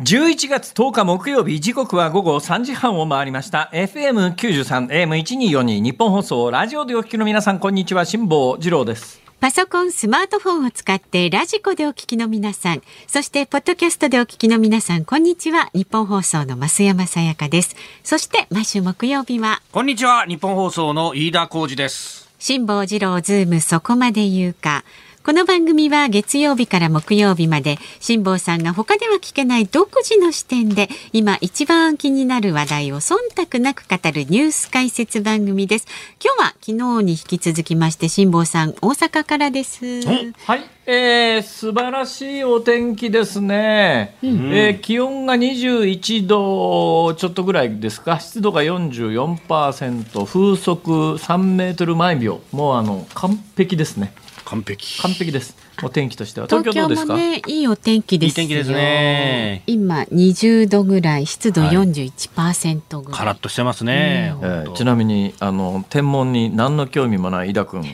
11月10日木曜日時刻は午後3時半を回りました FM93 AM1242 ニッポン放送ラジオでお聞きの皆さんこんにちは辛坊治郎ですパソコン、スマートフォンを使ってラジコでお聞きの皆さん、そしてポッドキャストでお聞きの皆さん、こんにちは。ニッポン放送の増山さやかです。そして毎週木曜日は、こんにちは。ニッポン放送の飯田浩司です。辛坊治郎ズームそこまで言うか。この番組は月曜日から木曜日まで辛坊さんが他では聞けない独自の視点で今一番気になる話題を忖度なく語るニュース解説番組です。今日は昨日に引き続きまして辛坊さん大阪からです。はい。えー、素晴らしいお天気ですね、うん、えー、気温が21度ちょっとぐらいですか。湿度が44%風速3メートル毎秒。もうあの完璧ですね完璧。完璧です。お天気としては。東京どうですか？ねいいお天気ですいい天気ですね。今20度ぐらい湿度41%ぐらい、カラッとしてますね、うん、えー、ちなみにあの天文に何の興味もない井田君、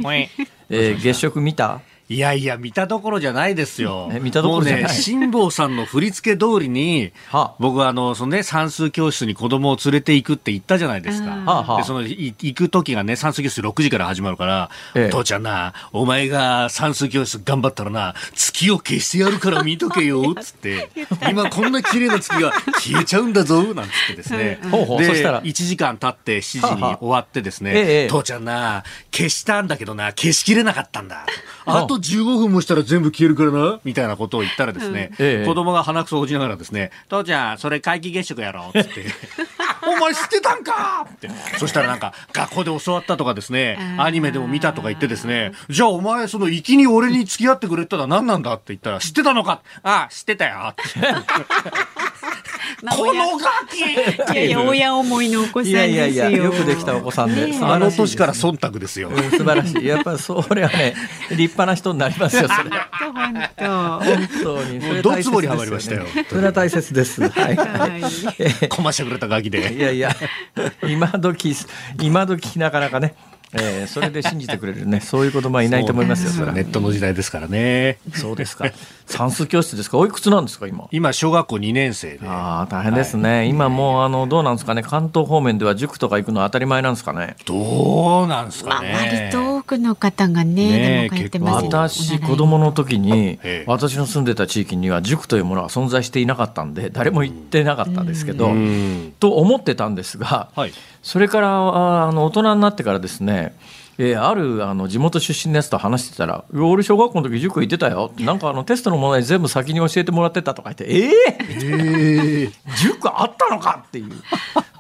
えー、月食見た？いやいや、見たところじゃないですよ。え見たところじゃない？辛坊さんの振り付け通りに、は僕はあの、そのね、算数教室に子供を連れて行くって言ったじゃないですか。はで、その、行く時がね、算数教室6時から始まるから、ええ、父ちゃんな、お前が算数教室頑張ったらな、月を消してやるから見とけよ、つって、今こんな綺麗な月が消えちゃうんだぞ、なんつってですね。で、1時間経って7時に終わってですね、え、父ちゃんな、消したんだけどな、消しきれなかったんだ。あと15分もしたら全部消えるからな、みたいなことを言ったらですね、うん子供が鼻くそを落ちながらですね、父ちゃん、それ皆既月食やろ、つって。お前知ってたんか？って。そしたらなんか、学校で教わったとかですね、アニメでも見たとか言ってですね、じゃあお前、その、行きに俺に付き合ってくれたら何なんだって言ったら、知ってたのか？ああ、知ってたよ。このガキ いやいや、親思いのお子さんいやいやいや、よくできたお子さんで。あの年から忖度ですよ。素晴らしい。やっぱそれはね、立派な人になりますよ、それ。本当。本当に。それどつぼりはまりましたよ。それは大切です。はい。こましてくれたガキで。いやいや、今時、今時なかなかね。えー、それで信じてくれるね、そういう子供はいないと思いますよ、それネットの時代ですからね。そうですか。算数教室ですか？おいくつなんですか、今？今、小学校2年生で。ああ、大変ですね。はい、今もう、あの、どうなんですかね？関東方面では塾とか行くの当たり前なんですかね？どうなんですかね。割と多くの方がね、ね私、子供の時に、私の住んでた地域には塾というものは存在していなかったんで、誰も行ってなかったんですけど、と思ってたんですが、はい、それからあの大人になってからですねえー、あるあの地元出身のやつと話してたら「俺小学校の時塾行ってたよ」なんかあのテストの問題全部先に教えてもらってたとか言って「えー、えー、塾あったのか!」っていう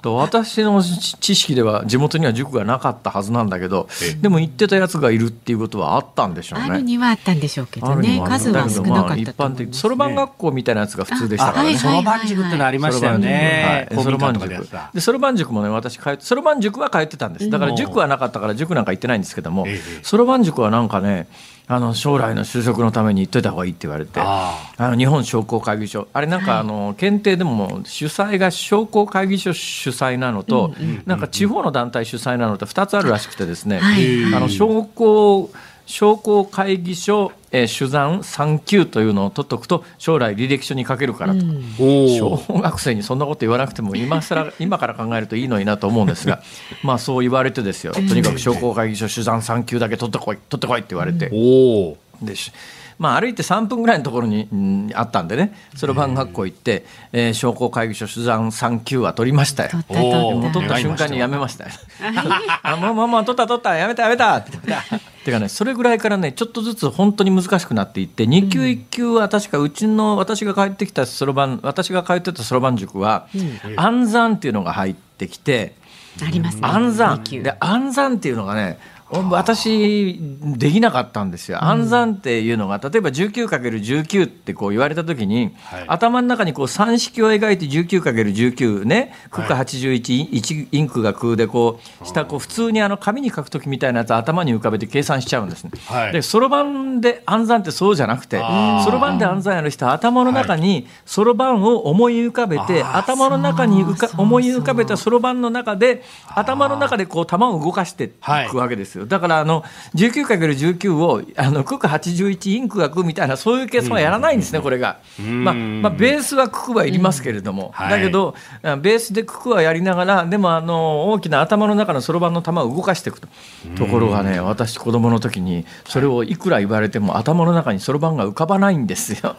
と私の知識では地元には塾がなかったはずなんだけどでも行ってたやつがいるっていうことはあったんでしょうね。あるにはあったんでしょうけどね。数は少なかった一般的そろばん学校みたいなやつが普通でしたからね。そろばん塾ってのありましたよね。そろばん塾。でそろばん塾もね私そろばん塾は通ってたんです。だから塾はなかったから塾なんか行ってないんですけどもそろばん塾はなんかねあの将来の就職のために行っといた方がいいって言われてあの日本商工会議所。あれなんかあの検定でも主催が商工会議所主催なのと、なんか地方の団体主催なのと2つあるらしくてですね、あの商工商工会議所、えー、手段3級というのを取っておくと将来履歴書に書けるからと、うん、小学生にそんなこと言わなくても今ら 今から考えるといいのになと思うんですが まあそう言われてですよ。とにかく商工会議所手段3級だけ取ってこい取ってこいって言われて。うん、でまあ、歩いて3分ぐらいのところに、うん、あったんでね。そろばん学校行って、えー、商工会議所取材3級は取りましたよ。取った取った。瞬間にやめましたよ。あもうもうもう取った取った。やめたやめた。って。てかねそれぐらいからねちょっとずつ本当に難しくなっていって2級1級は確かうちの私が帰ってきたそろばん私が通ってたそろばん塾は、暗算っていうのが入ってきて。ありますね。暗算で暗算っていうのがね私できなかったんですよ、暗算っていうのが例えば 19×19 ってこう言われた時に、はい、頭の中にこう三式を描いて 19×19 ね九九81、インクが空でこう下こう普通にあの紙に書く時みたいなやつ頭に浮かべて計算しちゃうんですね。でそろばんで暗算ってそうじゃなくてそろばんで暗算やる人は頭の中にそろばんを思い浮かべて、頭の中に浮か思い浮かべたそろばんの中で頭の中でこう球を動かしていくわけですよ。よ。だからあの 19×19 をあの九九81インクがくみたいなそういう計算はやらないんですね、これが、まあまあ、ベースは九九はいりますけれども、だけどベースで九九はやりながらでもあの大きな頭の中のそろばんの玉を動かしていくと。ところがね私子供の時にそれをいくら言われても頭の中にそろばんが浮かばないんですよ。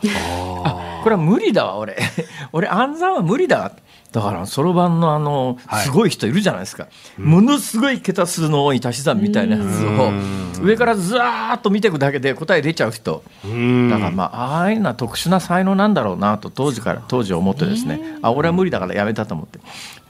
あ これは無理だわ俺。俺暗算は無理だわだからそろばんのあのすごい人いるじゃないですか、はい、ものすごい桁数の多い足し算みたいなやつを上からずーっと見ていくだけで答え出ちゃう人。だからまあああいうのは特殊な才能なんだろうなと当時から当時思ってですね。あ俺は無理だからやめたと思って、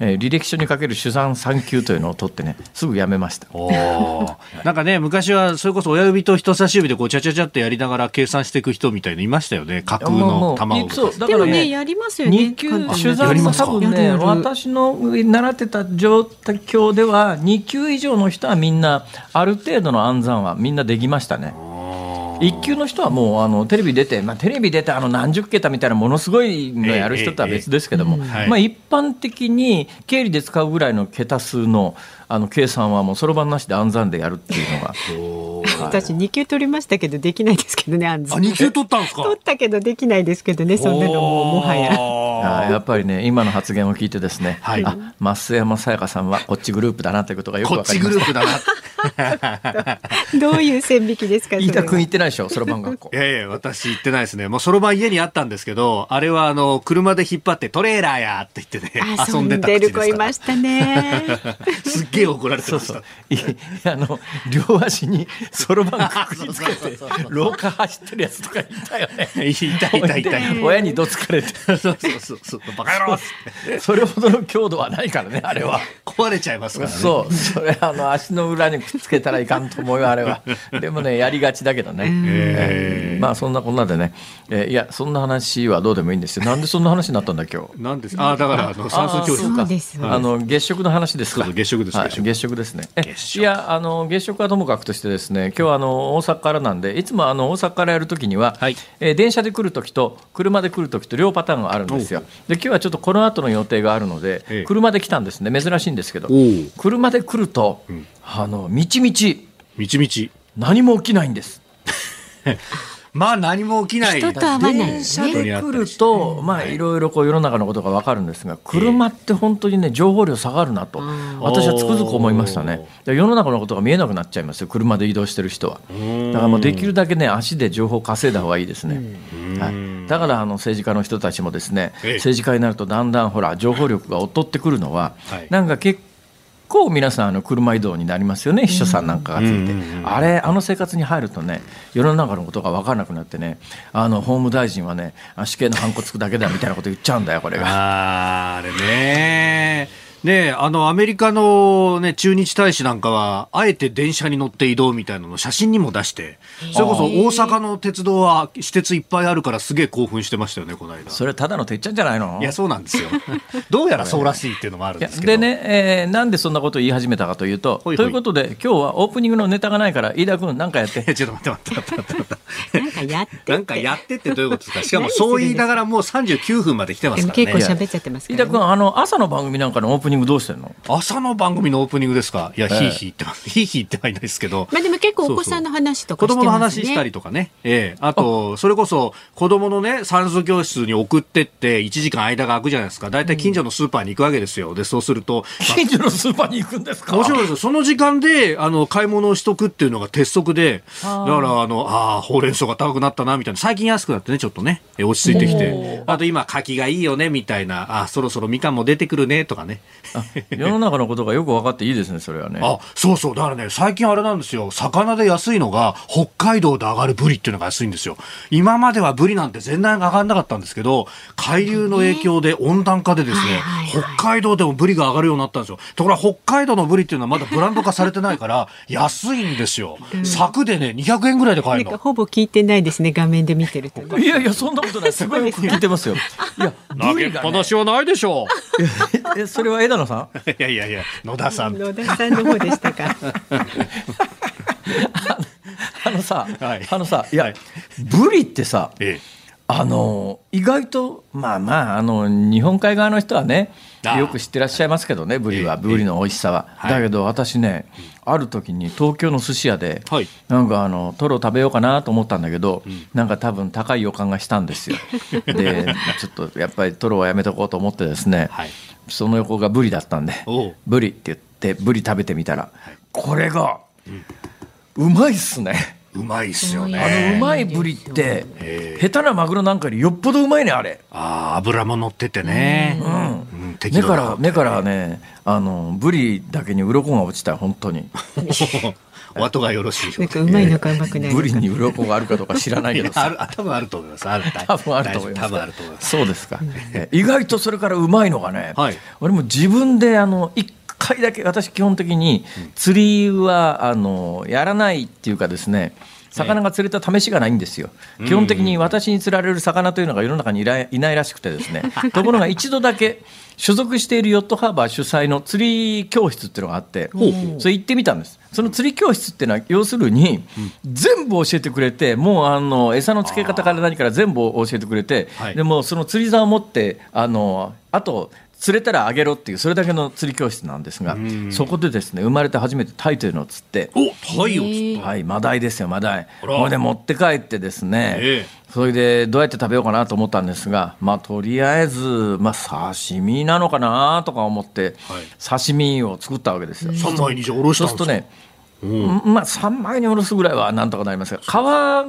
えー、履歴書にかける手算3級というのを取ってねすぐやめました。なんかね昔はそれこそ親指と人差し指でこうちゃちゃちゃってやりながら計算していく人みたいのいましたよね。架空の玉をそうだからねやりますよね。2級手算も多分ね私の習ってた状況では2級以上の人はみんなある程度の暗算はみんなできましたね。1級の人はもうあのテレビ出て、まあ、テレビ出てあの何十桁みたいなものすごいのやる人とは別ですけども、まあ、一般的に経理で使うぐらいの桁数のあの計算はもうそろばんなしで暗算でやるっていうのが。私2級取りましたけどできないですけどね。あ2級取ったんですか？取ったけどできないですけどねそんなのももはや。やっぱりね今の発言を聞いてですね、はい、あ増山さやかさんはこっちグループだなということがよくわかりました。こっちグループだな。どういう線引きですか。飯田君行ってないでしょそろばん学校。いやいや私行ってないですね。もうそろばん家にあったんですけどあれはあの車で引っ張ってトレーラーやって言ってね遊んでた口ですから。る子いましたね。すっげえ怒られてました。そうそうあの両足にそろばんくくりつけて廊下走ってるやつとかいたよね。いたいたいた親にどつかれて。そうそうそうそう。バカ野郎それほどの強度はないからねあれは。壊れちゃいますからね。そう。それあの足の裏にくっつけたらいかんと思うよあれは。でもねやりがちだけどね、えー、まあそんなこんなでね、えー、いやそんな話はどうでもいいんですよ。なんでそんな話になったんだ今日？なんです。あだからあの算数教室か。あの月食の話ですか？月食です、はい、月食。ですね。いやあの月食はともかくとしてですね今日あの大阪からなんでいつもあの大阪からやるときには、はい、えー、電車で来るときと車で来るときと両パターンがあるんですよ。で今日はちょっとこの後の予定があるので、ええ、車で来たんですね。珍しいんですけど車で来ると、うん、あのみちみち。みちみち。何も起きないんです まあ何も起きない。人と会わない、電車で来ると、まあいろいろこう世の中のことがわかるんですが、車って本当にね情報量下がるなと、私はつくづく思いましたね。世の中のことが見えなくなっちゃいますよ。車で移動してる人は。だからもうできるだけね足で情報を稼いだ方がいいですね。はい。だからあの政治家の人たちもですね、政治家になるとだんだんほら情報力が劣ってくるのは、なんか結構構皆さんあの車移動になりますよね秘書さんなんかがついて、あれあの生活に入るとね世の中のことが分からなくなってねあの法務大臣はね死刑のハンコつくだけだみたいなこと言っちゃうんだよこれが。ああれねねあの、アメリカのね、駐日大使なんかは、あえて電車に乗って移動みたいなのを写真にも出して、それこそ大阪の鉄道は私鉄いっぱいあるからすげえ興奮してましたよね、この間。それただのてっちゃんじゃないの？いや、そうなんですよ。どうやらそうらしいっていうのもあるんですけど。でね、えー、なんでそんなことを言い始めたかというと、ほいほいということで、今日はオープニングのネタがないから、飯田君なんかやって。ちょっと待って待って待って待って。なんかやってなんかやってってどういうことですか？しかもそう言いながらもう39分まで来てますからね。結構喋っちゃってますから、ね、飯田君、あの、朝の番組なんかのオープニングどうしてんの？朝の番組のオープニングですか？いや、ひいひい言ってます。ひいひい言ってはいないですけど。まあでも結構お子さんの話とか、ね、子供の話したりとかね。ええあと、それこそ子供のね、算数教室に送ってって1時間間が空くじゃないですか。大体近所のスーパーに行くわけですよ。で、そうすると。まあ、近所のスーパーに行くんですか？もちろんですその時間で、あの、買い物をしとくっていうのが鉄則で、だから、あの、ああ、ほうれん草が高くなったな、みたいな。最近安くなってね、ちょっとね、落ち着いてきて。あと今、柿がいいよね、みたいな。あそろそろみかんも出てくるね、とかね。世の中のことがよく分かっていいですね、それはね。あ、そうそう。だからね、最近あれなんですよ。魚で安いのが、北海道で上がるブリっていうのが安いんですよ。今まではブリなんて全然上がらなかったんですけど、海流の影響で温暖化でですね、北海道でもブリが上がるようになったんですよ。ところが北海道のブリっていうのはまだブランド化されてないから、安いんですよ。柵でね、200円ぐらいで買えるの。ほぼ聞いてないですね、画面で見てると、いやいや、そんなことない。すごい聞いてますよ。いや、投げっぱなしはないでしょう。え、それは枝野さん？いやいやいや、野田さん。野田さんの方でしたか。あのさ、はい、あのさ、いや、ブリってさ、ええあの意外とまあまああの日本海側の人はねよく知ってらっしゃいますけどねブリは、ブリの美味しさは、だけど私ねある時に東京の寿司屋で、はい、なんかあのトロ食べようかなと思ったんだけど、うん、なんか多分高い予感がしたんですよ。でちょっとやっぱりトロはやめとこうと思ってですね、はい、その横がブリだったんでブリって言ってブリ食べてみたら、これが、うまいっすねうまいっすよねあのうまいブリって下手なマグロなんかよりよっぽどうまいねあれああ油も乗っててねうん、目から目からねあのブリだけに鱗が落ちた本当に お後がよろしい。なんかうまいのかうまくない。ブリに鱗があるかどうか知らないけど ある、多分あると思います。ある。多分あると思います。多分あると思います。そうですか。意外とそれからうまいのがね、はい、俺も自分であの一回だけ私基本的に釣りはあのやらないっていうかですね魚が釣れた試しがないんですよ、基本的に私に釣られる魚というのが世の中にいないらしくてですね。ところが一度だけ所属しているヨットハーバー主催の釣り教室っていうのがあってそれ行ってみたんです。その釣り教室っていうのは要するに全部教えてくれてもうあの餌の付け方から何から全部教えてくれてでもその釣り竿を持ってあのあと釣れたらあげろっていうそれだけの釣り教室なんですが、そこでですね生まれて初めてタイというのを釣っておタイを釣った。はいマダイですよマダイ。これで持って帰ってですね、えー、それでどうやって食べようかなと思ったんですがまあとりあえず、まあ、刺身なのかなとか思って、はい、刺身を作ったわけですよ。3枚にじゃおろしたんですか？そうするとねうん、まあ3枚におろすぐらいはなんとかなりますが皮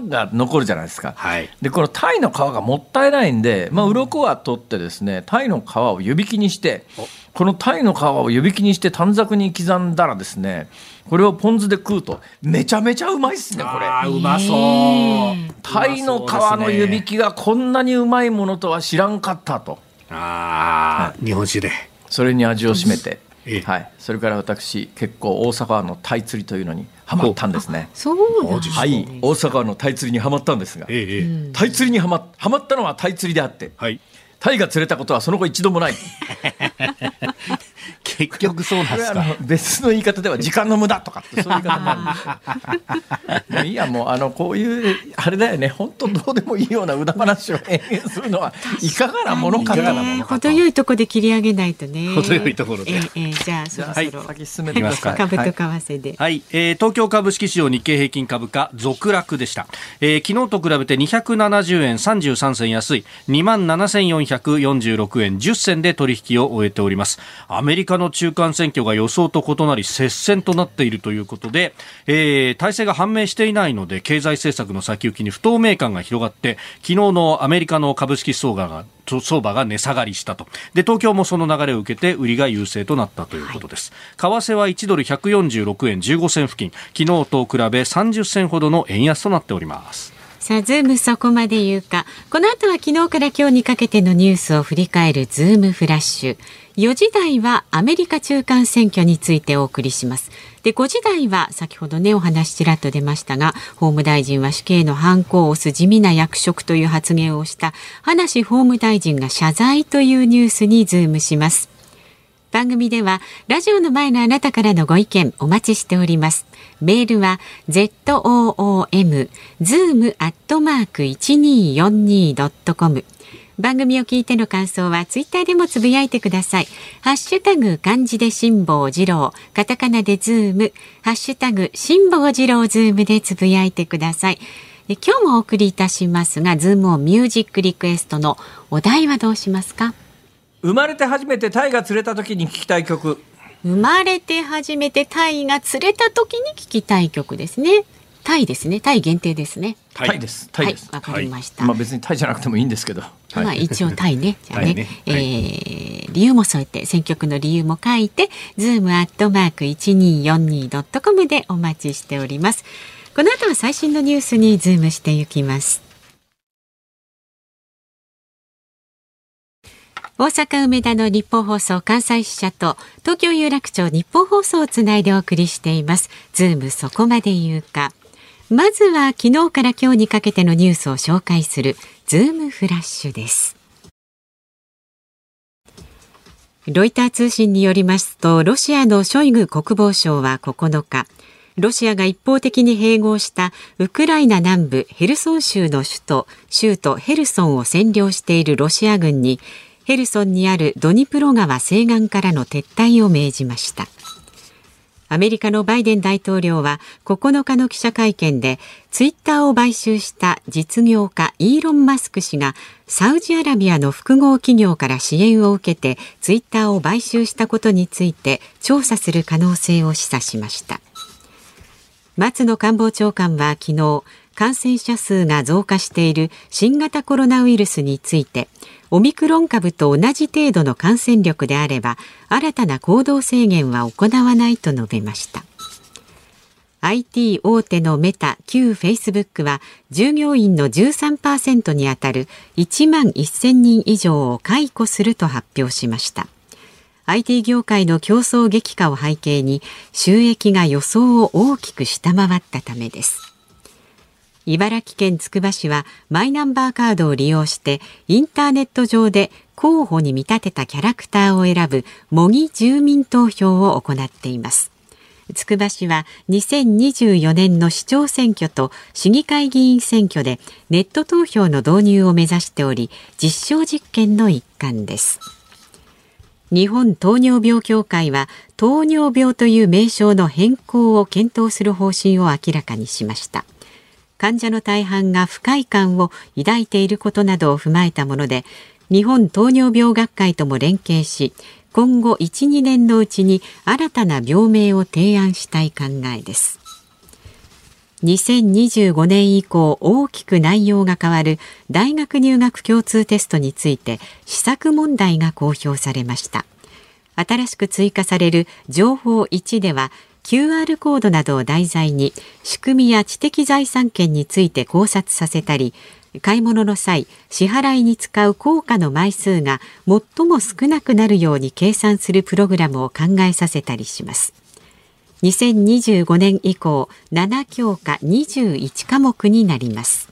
が残るじゃないですか、はい、でこの鯛の皮がもったいないんで、まあ鱗は取ってですね鯛の皮を湯引きにしてこの鯛の皮を湯引きにして短冊に刻んだらですねこれをポン酢で食うとめちゃめちゃうまいっすねこれ。うまそう。鯛の皮の湯引きがこんなにうまいものとは知らんかったと。ああ、はい、日本酒で。それに味を占めてはい、それから私結構大阪のタイ釣りというのにはまったんですね。そうはい。大阪のタイ釣りにはまったんですが、ええ、タイ釣りにはまはまったのはタイ釣りであって、はい、タイが釣れたことはその後一度もない。結局そうなんですか別の言い方では時間の無駄とかってそういう言い方もあるんですよ。いやもうあのこういうあれだよね本当どうでもいいような無駄話を延々するのはいかがなものかなものか程よいとこで切り上げないとね。程よいところで。えー、えー、じゃあそろそろ、はい、先進めてください。株と為替で。はい、えー、東京株式市場日経平均株価続落でした。えー、昨日と比べて270円33銭安い2万7446円10銭で取引を終えております。アメリカのの中間選挙が予想と異なり接戦となっているということで、えー、体制が判明していないので経済政策の先行きに不透明感が広がって昨日のアメリカの株式相場が相場が値下がりしたとで東京もその流れを受けて売りが優勢となったということです、はい、為替は1ドル146円15銭付近昨日と比べ30銭ほどの円安となっておりますさあ、ズームそこまで言うか。この後は昨日から今日にかけてのニュースを振り返るズームフラッシュ。4時台はアメリカ中間選挙についてお送りします。で、5時台は先ほどね、お話ちらっと出ましたが、法務大臣は死刑のハンコを押す地味な役職という発言をした葉梨法務大臣が謝罪というニュースにズームします。番組ではラジオの前のあなたからのご意見お待ちしております。メールは zoom zoom アットマーク 1242.com 番組を聞いての感想はツイッターでもつぶやいてください。ハッシュタグ漢字で辛坊治郎、カタカナでズーム、ハッシュタグ辛坊治郎ズームでつぶやいてください。今日もお送りいたしますが、ズームをミュージックリクエストのお題はどうしますか？生まれて初めてタイが釣れた時に聞きたい曲。生まれて初めてタイが釣れた時に聞きたい曲ですね。タイですね。タイ限定ですね。タイです。タイです。わ、はい、かりました。まあ別にタイじゃなくてもいいんですけど。まあ一応 タイね。じゃあね、ねえー、理由も添えて選曲の理由も書いて、ズームアットマーク一二四二ドットコムでお待ちしております。この後は最新のニュースにズームしていきます。大阪梅田のニッポン放送関西支社と東京有楽町ニッポン放送をつないでお送りしています。ズームそこまで言うか。まずは昨日から今日にかけてのニュースを紹介するズームフラッシュです。ロイター通信によりますとロシアのショイグ国防相は9日ロシアが一方的に併合したウクライナ南部ヘルソン州の首都州都ヘルソンを占領しているロシア軍にヘルソンにあるドニプロ川西岸からの撤退を命じました。アメリカのバイデン大統領は9日の記者会見でツイッターを買収した実業家イーロン・マスク氏がサウジアラビアの複合企業から支援を受けてツイッターを買収したことについて調査する可能性を示唆しました。松野官房長官は昨日感染者数が増加している新型コロナウイルスについてオミクロン株と同じ程度の感染力であれば新たな行動制限は行わないと述べました。IT 大手のメタ旧フェイスブックは従業員の13%にあたる1万1000人以上を解雇すると発表しました。IT 業界の競争激化を背景に収益が予想を大きく下回ったためです。茨城県つくば市はマイナンバーカードを利用してインターネット上で候補に見立てたキャラクターを選ぶ模擬住民投票を行っています。つくば市は2024年の市長選挙と市議会議員選挙でネット投票の導入を目指しており実証実験の一環です。日本糖尿病協会は糖尿病という名称の変更を検討する方針を明らかにしました。患者の大半が不快感を抱いていることなどを踏まえたもので日本糖尿病学会とも連携し今後1、2年のうちに新たな病名を提案したい考えです。2025年以降大きく内容が変わる大学入学共通テストについて試作問題が公表されました。新しく追加される情報1では QR コードなどを題材に仕組みや知的財産権について考察させたり買い物の際支払いに使う効果の枚数が最も少なくなるように計算するプログラムを考えさせたりします。2025年以降7教科21科目になります。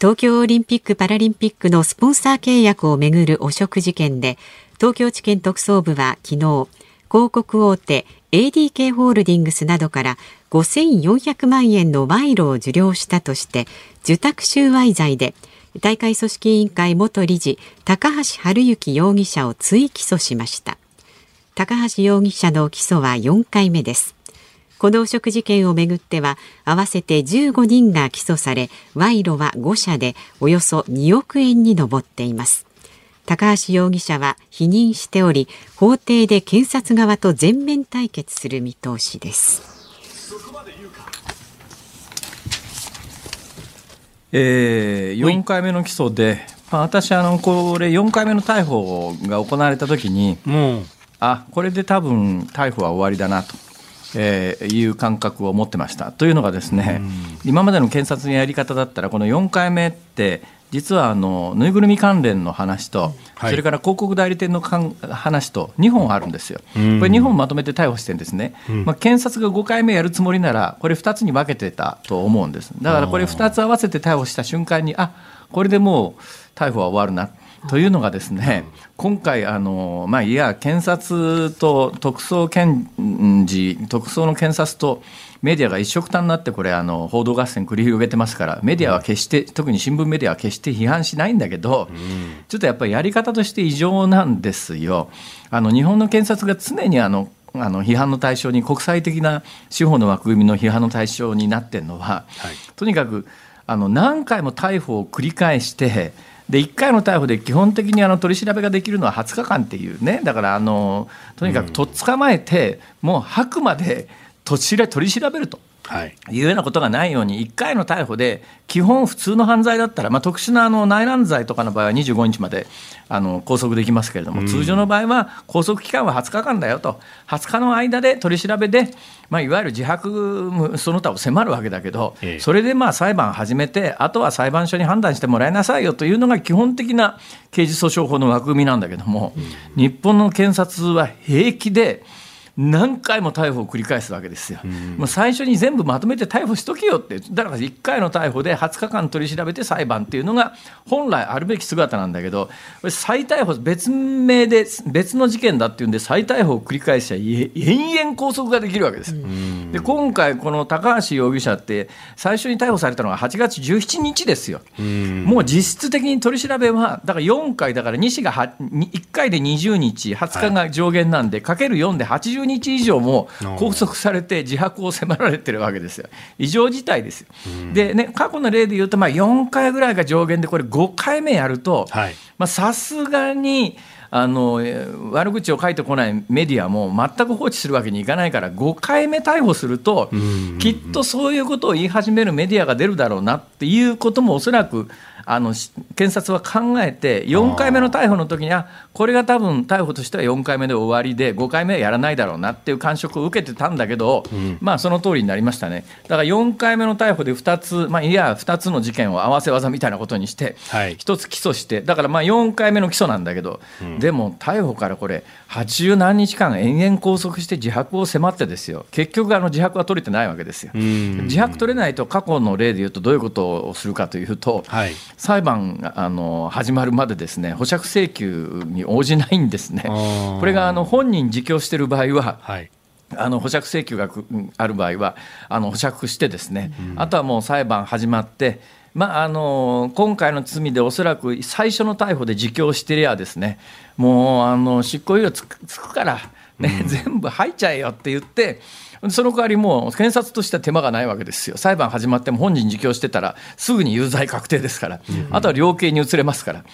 東京オリンピック・パラリンピックのスポンサー契約をめぐる汚職事件で東京地検特捜部は昨日広告大手 ADK ホールディングスなどから5400万円の賄賂を受領したとして受託収賄罪で大会組織委員会元理事高橋治之容疑者を追起訴しました。高橋容疑者の起訴は4回目です。この汚職事件をめぐっては合わせて15人が起訴され賄賂は5社でおよそ2億円に上っています。高橋容疑者は否認しており法廷で検察側と全面対決する見通しです。えー、4回目の起訴で、まあ、私あのこれ4回目の逮捕が行われた時に、うん、あこれで多分逮捕は終わりだなと。えー、いう感覚を持ってました。というのがですね、うん、今までの検察のやり方だったらこの4回目って実はあのぬいぐるみ関連の話と、はい、それから広告代理店の話と2本あるんですよ、これ2本まとめて逮捕してるんですね、うん、まあ、検察が5回目やるつもりなら、これ2つに分けてたと思うんです、だからこれ2つ合わせて逮捕した瞬間に、あこれでもう逮捕は終わるな。というのがですね、今回あの、まあ、いや、検察と特捜検事、特捜の検察とメディアが一緒くたになって、これあの、報道合戦繰り広げてますから、メディアは決して、特に新聞メディアは決して批判しないんだけど、ちょっとやっぱりやり方として異常なんですよ。あの日本の検察が常にあのあの批判の対象に国際的な司法の枠組みの批判の対象になってるのは、はい、とにかくあの何回も逮捕を繰り返してで1回の逮捕で基本的にあの取り調べができるのは20日間っていうね。だからあのとにかくとっ捕まえて、もう吐くまで取り調べると。はい、いうようなことがないように、1回の逮捕で、基本、普通の犯罪だったら、まあ、特殊なあの内乱罪とかの場合は25日まであの拘束できますけれども、通常の場合は拘束期間は20日間だよと、20日の間で取り調べで、まあ、いわゆる自白その他を迫るわけだけど、それでまあ裁判始めて、あとは裁判所に判断してもらいなさいよというのが基本的な刑事訴訟法の枠組みなんだけども、日本の検察は平気で、何回も逮捕を繰り返すわけですよ。もう最初に全部まとめて逮捕しとけよって、だから1回の逮捕で20日間取り調べて裁判っていうのが本来あるべき姿なんだけど、再逮捕、別名で別の事件だっていうんで、再逮捕を繰り返しちゃ延々拘束ができるわけです。で今回、この高橋容疑者って、最初に逮捕されたのが8月17日ですよ。もう実質的に取り調べは、だから4回、だから西が1回で20日、20日が上限なんで、かける4で80 1日以上も拘束されて自白を迫られてるわけですよ。異常事態ですよ。でね、過去の例で言うと、まあ、4回ぐらいが上限で、これ5回目やると、さすがに、あの悪口を書いてこないメディアも全く放置するわけにいかないから5回目逮捕するときっとそういうことを言い始めるメディアが出るだろうなっていうこともおそらくあの検察は考えて、4回目の逮捕の時には、これが多分逮捕としては4回目で終わりで、5回目はやらないだろうなっていう感触を受けてたんだけど、うん、まあその通りになりましたね。だから4回目の逮捕で2つ、まあ、いや、2つの事件を合わせ技みたいなことにして、1つ起訴して、だからまあ4回目の起訴なんだけど、うん、でも逮捕からこれ、80何日間延々拘束して自白を迫ってですよ、結局あの自白は取れてないわけですよ。自白取れないと過去の例でいうとどういうことをするかというと、はい裁判があの始まるまでですね保釈請求に応じないんですね。これがあの本人自供している場合は、はい。あの保釈請求がある場合はあの保釈してですね、うん、あとはもう裁判始まってまあ、あの今回の罪でおそらく最初の逮捕で自供してりゃですねもうあの執行猶予つくから、ね、うん、全部入っちゃえよって言ってその代わりもう検察としては手間がないわけですよ。裁判始まっても本人自供してたらすぐに有罪確定ですから、あとは量刑に移れますから。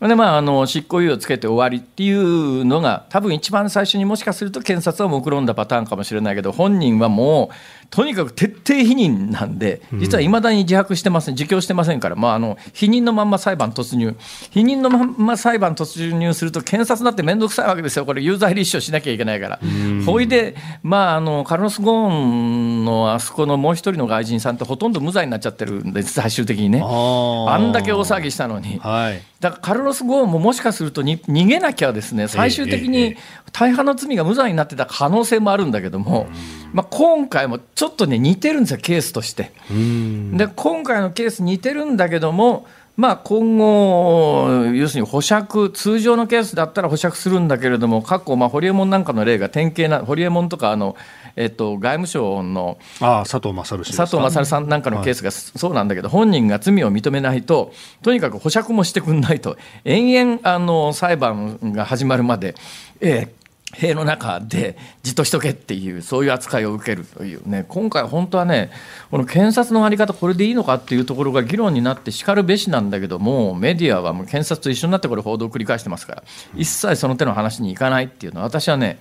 でまあ、あの執行猶予をつけて終わりっていうのが多分一番最初にもしかすると検察は目論んだパターンかもしれないけど本人はもうとにかく徹底否認なんで、実はいまだに自白してません、自供してませんから、まあ、あの否認のまんま裁判突入、否認のまんま裁判突入すると、検察だって面倒くさいわけですよ、これ、有罪立証しなきゃいけないから。ほいで、まあ、あのカルロス・ゴーンのあそこのもう一人の外人さんって、ほとんど無罪になっちゃってるんです、最終的にね。あんだけ大騒ぎしたのに。はい。だからカルロス・ゴーンももしかするとに逃げなきゃですね。最終的に大半の罪が無罪になってた可能性もあるんだけども、まあ、今回もちょっとね似てるんですよケースとして。で今回のケース似てるんだけどもまあ、今後、要するに保釈、通常のケースだったら保釈するんだけれども、過去、まあ、ホリエモンなんかの例が典型な、ホリエモンとかあの、えっと、外務省のあ佐藤勝佐藤勝さんなんかのケースがそうなんだけど、本人が罪を認めないと、とにかく保釈もしてくんないと、延々あの裁判が始まるまで、えー、塀の中でじっとしとけっていうそういう扱いを受けるというね。今回本当はねこの検察の在り方これでいいのかっていうところが議論になってしかるべしなんだけどもメディアはもう検察と一緒になってこれ報道を繰り返してますから一切その手の話にいかないっていうのは私はね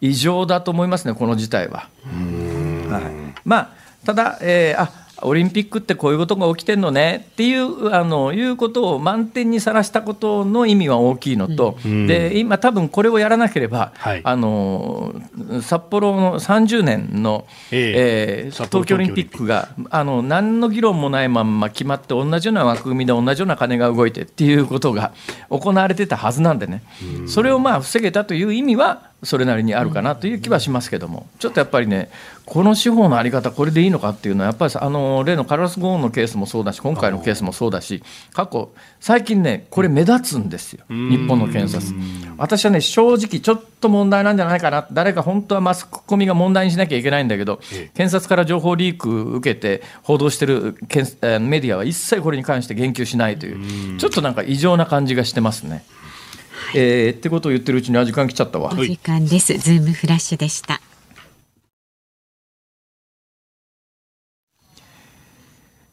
異常だと思いますねこの事態は。はい、まあただ、えー、あオリンピックってこういうことが起きてるのねっていうあのいうことを満点にさらしたことの意味は大きいのと、うん、で今、多分これをやらなければ、はい、あの札幌の30年の、えー、えー、東京オリンピックがあの何の議論もないまま決まって同じような枠組みで同じような金が動いてっていうことが行われてたはずなんでね、うん、それをまあ防げたという意味はそれなりにあるかなという気はしますけども、ちょっとやっぱりね、この司法の在り方、これでいいのかっていうのは、やっぱりあの例のカラス・ゴーンのケースもそうだし、今回のケースもそうだし、過去、最近ね、これ目立つんですよ、日本の検察。私はね、正直、ちょっと問題なんじゃないかな、誰か本当はマスコミが問題にしなきゃいけないんだけど、検察から情報リーク受けて報道してるメディアは一切これに関して言及しないという、ちょっとなんか異常な感じがしてますね。えー、ってことを言ってるうちに時間来ちゃったわ。お時間です。ズームフラッシュでした。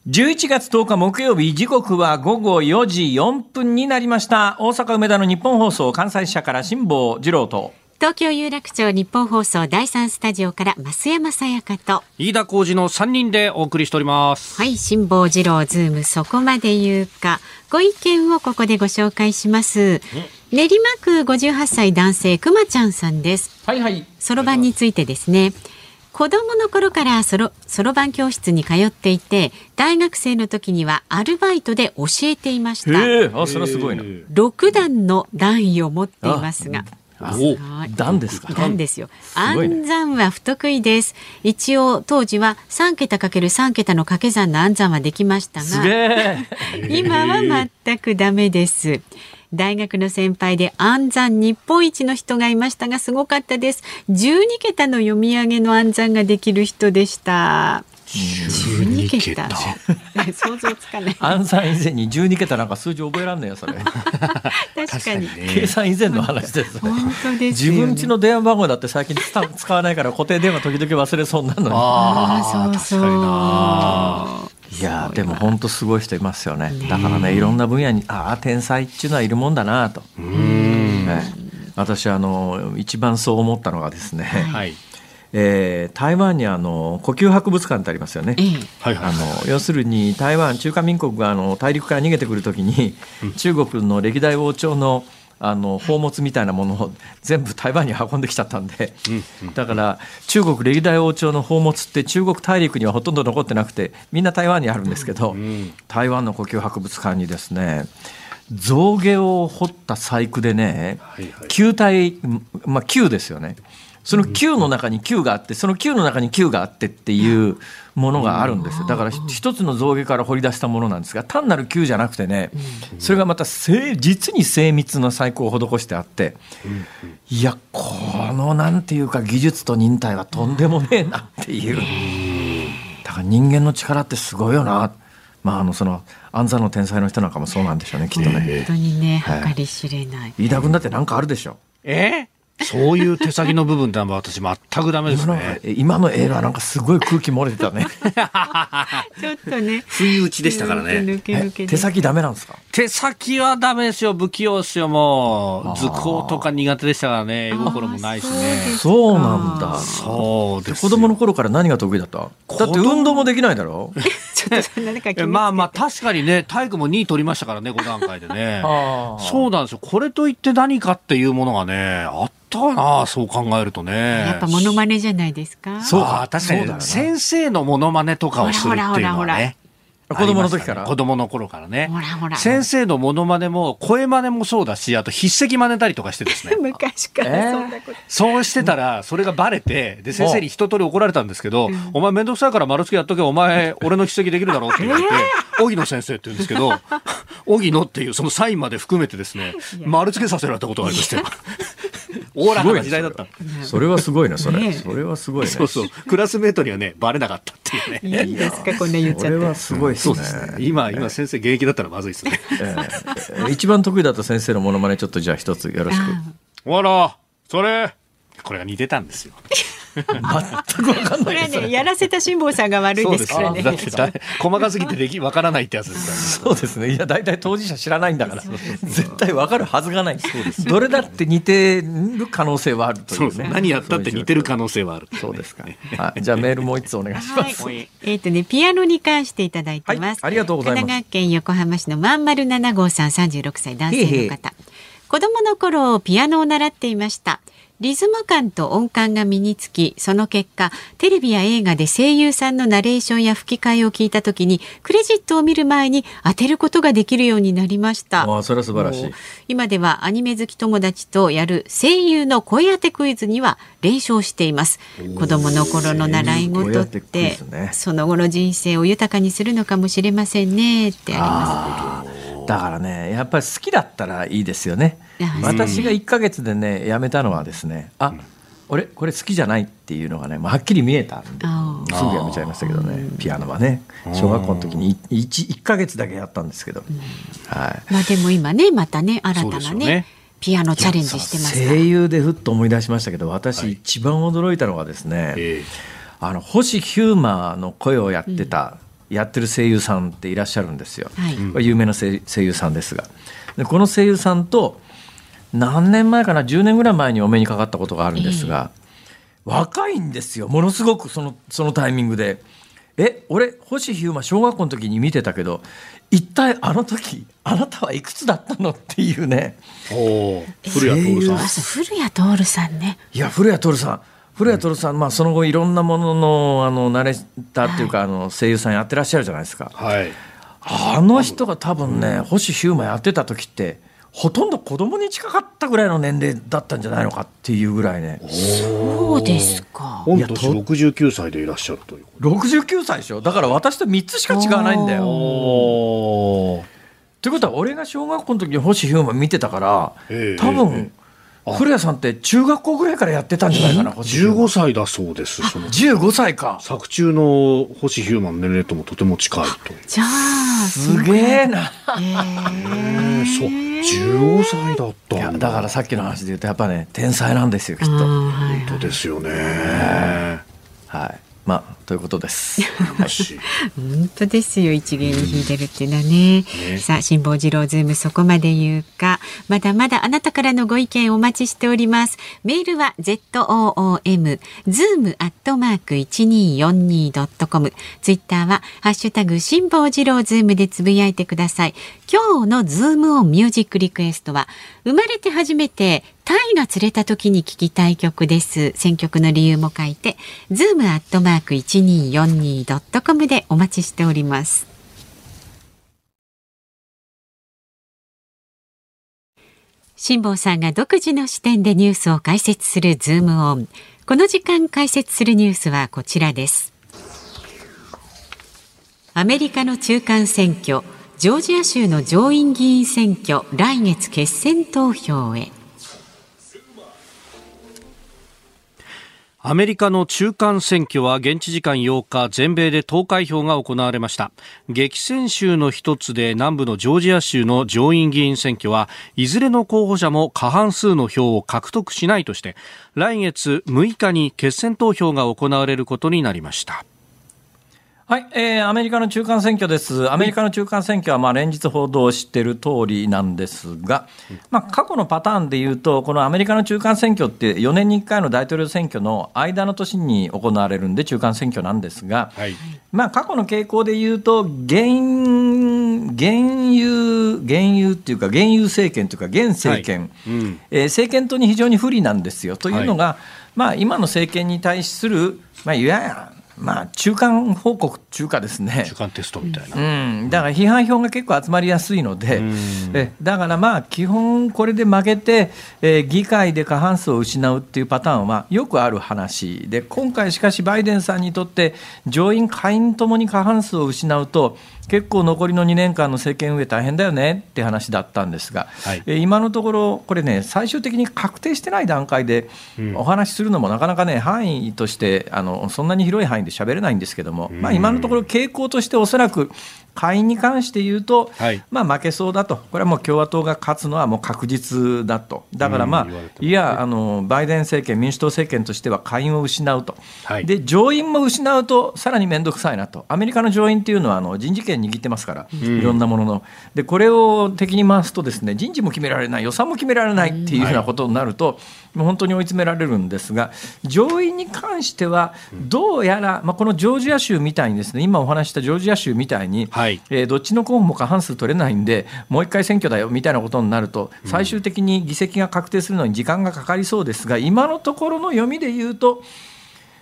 11月10日木曜日時刻は午後4時4分になりました。大阪梅田の日本放送関西支社から辛坊治郎と。東京有楽町日本放送第三スタジオから増山さやかと。飯田浩二の3人でお送りしております。はい辛坊治郎ズームそこまで言うか。ご意見をここでご紹介します。練馬区58歳男性くまちゃんさんです。はいはい。そろばんについてですね子供の頃からそろそろばん教室に通っていて大学生の時にはアルバイトで教えていましたあそれはすごいな6段の段位を持っていますが段ですか。段ですよ。暗算は不得意です。一応当時は三桁かける三桁の掛け算の暗算はできましたが、今は全くダメです。大学の先輩で暗算日本一の人がいましたがすごかったです。12桁の読み上げの暗算ができる人でした。十二桁。想像つかない。暗算以前に十二桁なんか数字覚えらんねえよそれ。確かに。計算以前の話です。本当です、自分家の電話番号だって最近 使わないから固定電話時々忘れそうなのに。ああそうそういやでも本当すごい人いますよね。だからねいろんな分野にああ天才っていうのはいるもんだなと、ね、私あの一番そう思ったのがですね、はい。えー、台湾にあの呼吸博物館ってありますよね、あの要するに台湾中華民国があの大陸から逃げてくるときに、中国の歴代王朝のあの宝物みたいなものを全部台湾に運んできちゃったんで、だから中国歴代王朝の宝物って中国大陸にはほとんど残ってなくてみんな台湾にあるんですけど、台湾の呼吸博物館にですね象牙を彫った細工でね、球体、まあ、球ですよねその球の中に球があってその球の中に球があってっていうものがあるんですよ。だから一つの象牙から掘り出したものなんですが単なる球じゃなくてねそれがまた実に精密な細工を施してあっていやこのなんていうか技術と忍耐はとんでもねえなっていう。だから人間の力ってすごいよな。まああのその暗算の天才の人なんかもそうなんでしょうねきっとね。本当にね計り知れない。飯田君だって何かあるでしょ。え？ーそういう手先の部分って私全くダメですね。今の映画なんかすごい空気漏れてたね。ちょっとね。不意打ちでしたからね。手先ダメなんですか？手先はダメですよ。不器用ですよ、もう。図工とか苦手でしたからね。絵心もないしね。そうなんだ。そうです。子供の頃から何が得意だった？だって運動もできないだろ？ちょっと何かまあまあ確かにね、体育も2位取りましたからね、5段階でね。そうなんですよ。これといって何かっていうものがね、あったなそう考えるとね。やっぱモノマネじゃないですか？そうか、確かに、先生のモノマネとかをするっていうのはね。子供の時から、ね、子供の頃からね。ほらほら。先生のモノマネも、声真似もそうだし、あと筆跡真似たりとかしてですね。昔からそんなこと、えー、そうしてたら、それがバレて、で、先生に一通り怒られたんですけど、うん、お前めんどくさいから丸付けやっとけ、お前、俺の筆跡できるだろうって言われて、荻、野先生って言うんですけど、荻野っていうそのサインまで含めてですね、丸付けさせられたことがありまして。おおらかな時代だったそれはすごいなそれ、それはすごいね。そうそう。クラスメートにはねバレなかったっていうね。いいですかこんな言っちゃって。それはすごいですね。今今先生現役だったらまずいですね、えー、一番得意だった先生のものまねちょっとじゃあ一つよろしく。あらそれ。これが似てたんですよ全く分かんないこれねやらせた辛坊さんが悪いですからね。細かすぎてでき分からないってやつですそうですね。いや大体当事者知らないんだから。絶対分かるはずがない。どれだって似てる可能性はあるというね。何やったって似てる可能性はあるそうですか、はい、じゃあメールもう一つお願いします、はい、えっ、ー、とねピアノに関していただいてます、はい、ありがとうございます。神奈川県横浜市のまんまる七号さん三十六歳男性の方。子供の頃ピアノを習っていましたリズム感と音感が身につきその結果テレビや映画で声優さんのナレーションや吹き替えを聞いた時にクレジットを見る前に当てることができるようになりました。あそれは素晴らしい。今ではアニメ好き友達とやる声優の声当てクイズには連勝しています。子供の頃の習い事って、ね、その後の人生を豊かにするのかもしれませんねってありますだからねやっぱり好きだったらいいですよね。私が1か月でねやめたのはですねあ俺これ好きじゃないっていうのがねはっきり見えたんですぐやめちゃいましたけどねピアノはね。小学校の時に 1, 1ヶ月だけやったんですけど、はい、まあでも今ねまたね新たなねね。ピアノチャレンジしてます声優でふっと思い出しましたけど私一番驚いたのはですね、はい、あの星ヒューマーの声をやってた、うんやってる声優さんっていらっしゃるんですよ、はい、有名な声優さんですが。でこの声優さんと何年前かな10年ぐらい前にお目にかかったことがあるんですが、えー、若いんですよ。ものすごくそのそのタイミングで。え俺星飛雄馬小学校の時に見てたけど一体あの時あなたはいくつだったのっていうね。古谷徹さん。古谷徹さんね。いや古谷徹さん古谷徹さん、まあ、その後いろんなもののあのナレーターっていうか、はい、あの声優さんやってらっしゃるじゃないですか、はい、あの人が多分ね、星飛雄馬やってた時ってほとんど子供に近かったぐらいの年齢だったんじゃないのかっていうぐらいね。そうですか。御年69歳でいらっしゃるという。69歳でしょ？だから私と3つしか違わないんだよ。ということは俺が小学校の時に星飛雄馬見てたから、多分、古谷さんって中学校ぐらいからやってたんじゃないかな、15歳だそうです。その15歳か。作中の星ヒューマン年齢ともとても近いと。じゃあ、すげえな。えー、そう。15歳だったいやだからさっきの話で言うとやっぱね天才なんですよきっと本当ですよねはいまあ、ということです。本当ですよ。一芸に秀でてるっていうのはね。ねさあ、辛坊治郎ズームそこまで言うか。まだまだあなたからのご意見お待ちしております。メールは z o o m zoom アットマーク一二四二ドットコム。ツイッターはハッシュタグ辛坊治郎ズームでつぶやいてください。今日のズームオンミュージックリクエストは生まれて初めてタイが釣れた時に聴きたい曲です。選曲の理由も書いて、ズームアットマーク一二四二ドットコムでお待ちしております。辛坊さんが独自の視点でニュースを解説するズームオン。この時間解説するニュースはこちらです。アメリカの中間選挙、ジョージア州の上院議員選挙、来月決選投票へ。アメリカの中間選挙は現地時間8日全米で投開票が行われました。激戦州の一つで南部のジョージア州の上院議員選挙はいずれの候補者も過半数の票を獲得しないとして来月6日に決選投票が行われることになりました。はい、えー、アメリカの中間選挙です。アメリカの中間選挙は、まあ、連日報道している通りなんですが、まあ、過去のパターンでいうと、このアメリカの中間選挙って4年に1回の大統領選挙の間の年に行われるんで、中間選挙なんですが、はい、まあ、過去の傾向でいうと、原、原油、原油っていうか、原油政権というか、現政権、はい。うん、えー、政権党に非常に不利なんですよ。というのが、はい、まあ、今の政権に対する、まあ、いわゆるまあ、中間報告中華ですね。中間テストみたいな。うん、だから批判票が結構集まりやすいので、えだからまあ、基本これで負けて、えー、議会で過半数を失うっていうパターンはよくある話で、今回しかしバイデンさんにとって、上院、下院ともに過半数を失うと、結構残りの2年間の政権運営大変だよねって話だったんですが、はい、え今のところ、これね、最終的に確定してない段階でお話しするのもなかなかね、範囲としてあのそんなに広い範囲で喋れないんですけども、まあ、今のところ傾向としておそらく下院に関して言うと、はい、まあ、負けそうだと、これはもう共和党が勝つのはもう確実だと、だからまあ、いやあの、バイデン政権、民主党政権としては下院を失うと、はい、で上院も失うと、さらに面倒くさいなと、アメリカの上院っていうのはあの人事権握ってますから、いろんなものの、でこれを敵に回すと、ですね人事も決められない、予算も決められないっていうようなことになると、もう本当に追い詰められるんですが、上院に関しては、どうやら、まあ、このジョージア州みたいにですね、今お話したジョージア州みたいに、はい、えー、どっちの候補も過半数取れないんで、もう一回選挙だよみたいなことになると、最終的に議席が確定するのに時間がかかりそうですが、今のところの読みで言うと、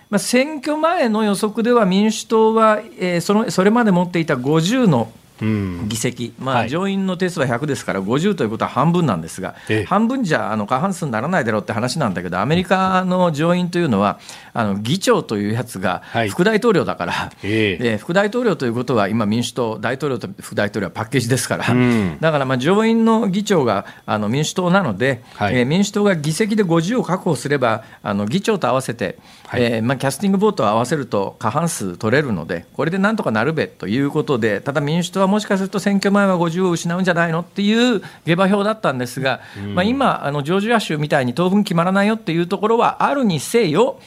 まあ、選挙前の予測では民主党は、えー、そのそれまで持っていた50の議席、まあ、上院の定数は100ですから、50ということは半分なんですが、半分じゃあの過半数にならないだろうって話なんだけど、アメリカの上院というのは、あの議長というやつが副大統領だから、はい、副大統領ということは、今、民主党、大統領と副大統領はパッケージですから、うん、だからまあ上院の議長があの民主党なので、はい、えー、民主党が議席で50を確保すれば、あの議長と合わせて、はい、えー、まあ、キャスティングボートを合わせると過半数取れるので、これでなんとかなるべということで、ただ民主党はもしかすると選挙前は50を失うんじゃないのっていう下馬評だったんですが、うん、まあ、今、あのジョージア州みたいに当分決まらないよっていうところはあるにせよ、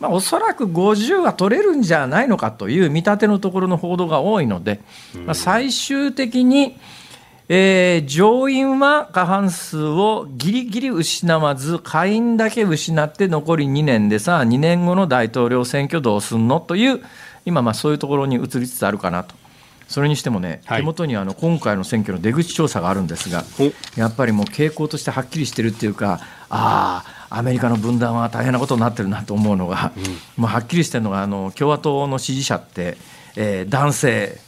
まあ、おそらく50は取れるんじゃないのかという見立てのところの報道が多いので、まあ、最終的に、えー、上院は過半数をぎりぎり失わず、下院だけ失って残り2年でさあ、2年後の大統領選挙どうすんのという、今、まあそういうところに移りつつあるかなと。それにしてもね、手元にあの今回の選挙の出口調査があるんですが、やっぱりもう傾向としてはっきりしてるっていうか、ああ、アメリカの分断は大変なことになってるなと思うのが、うん、もうはっきりしてるのが、あの共和党の支持者って、えー、男性、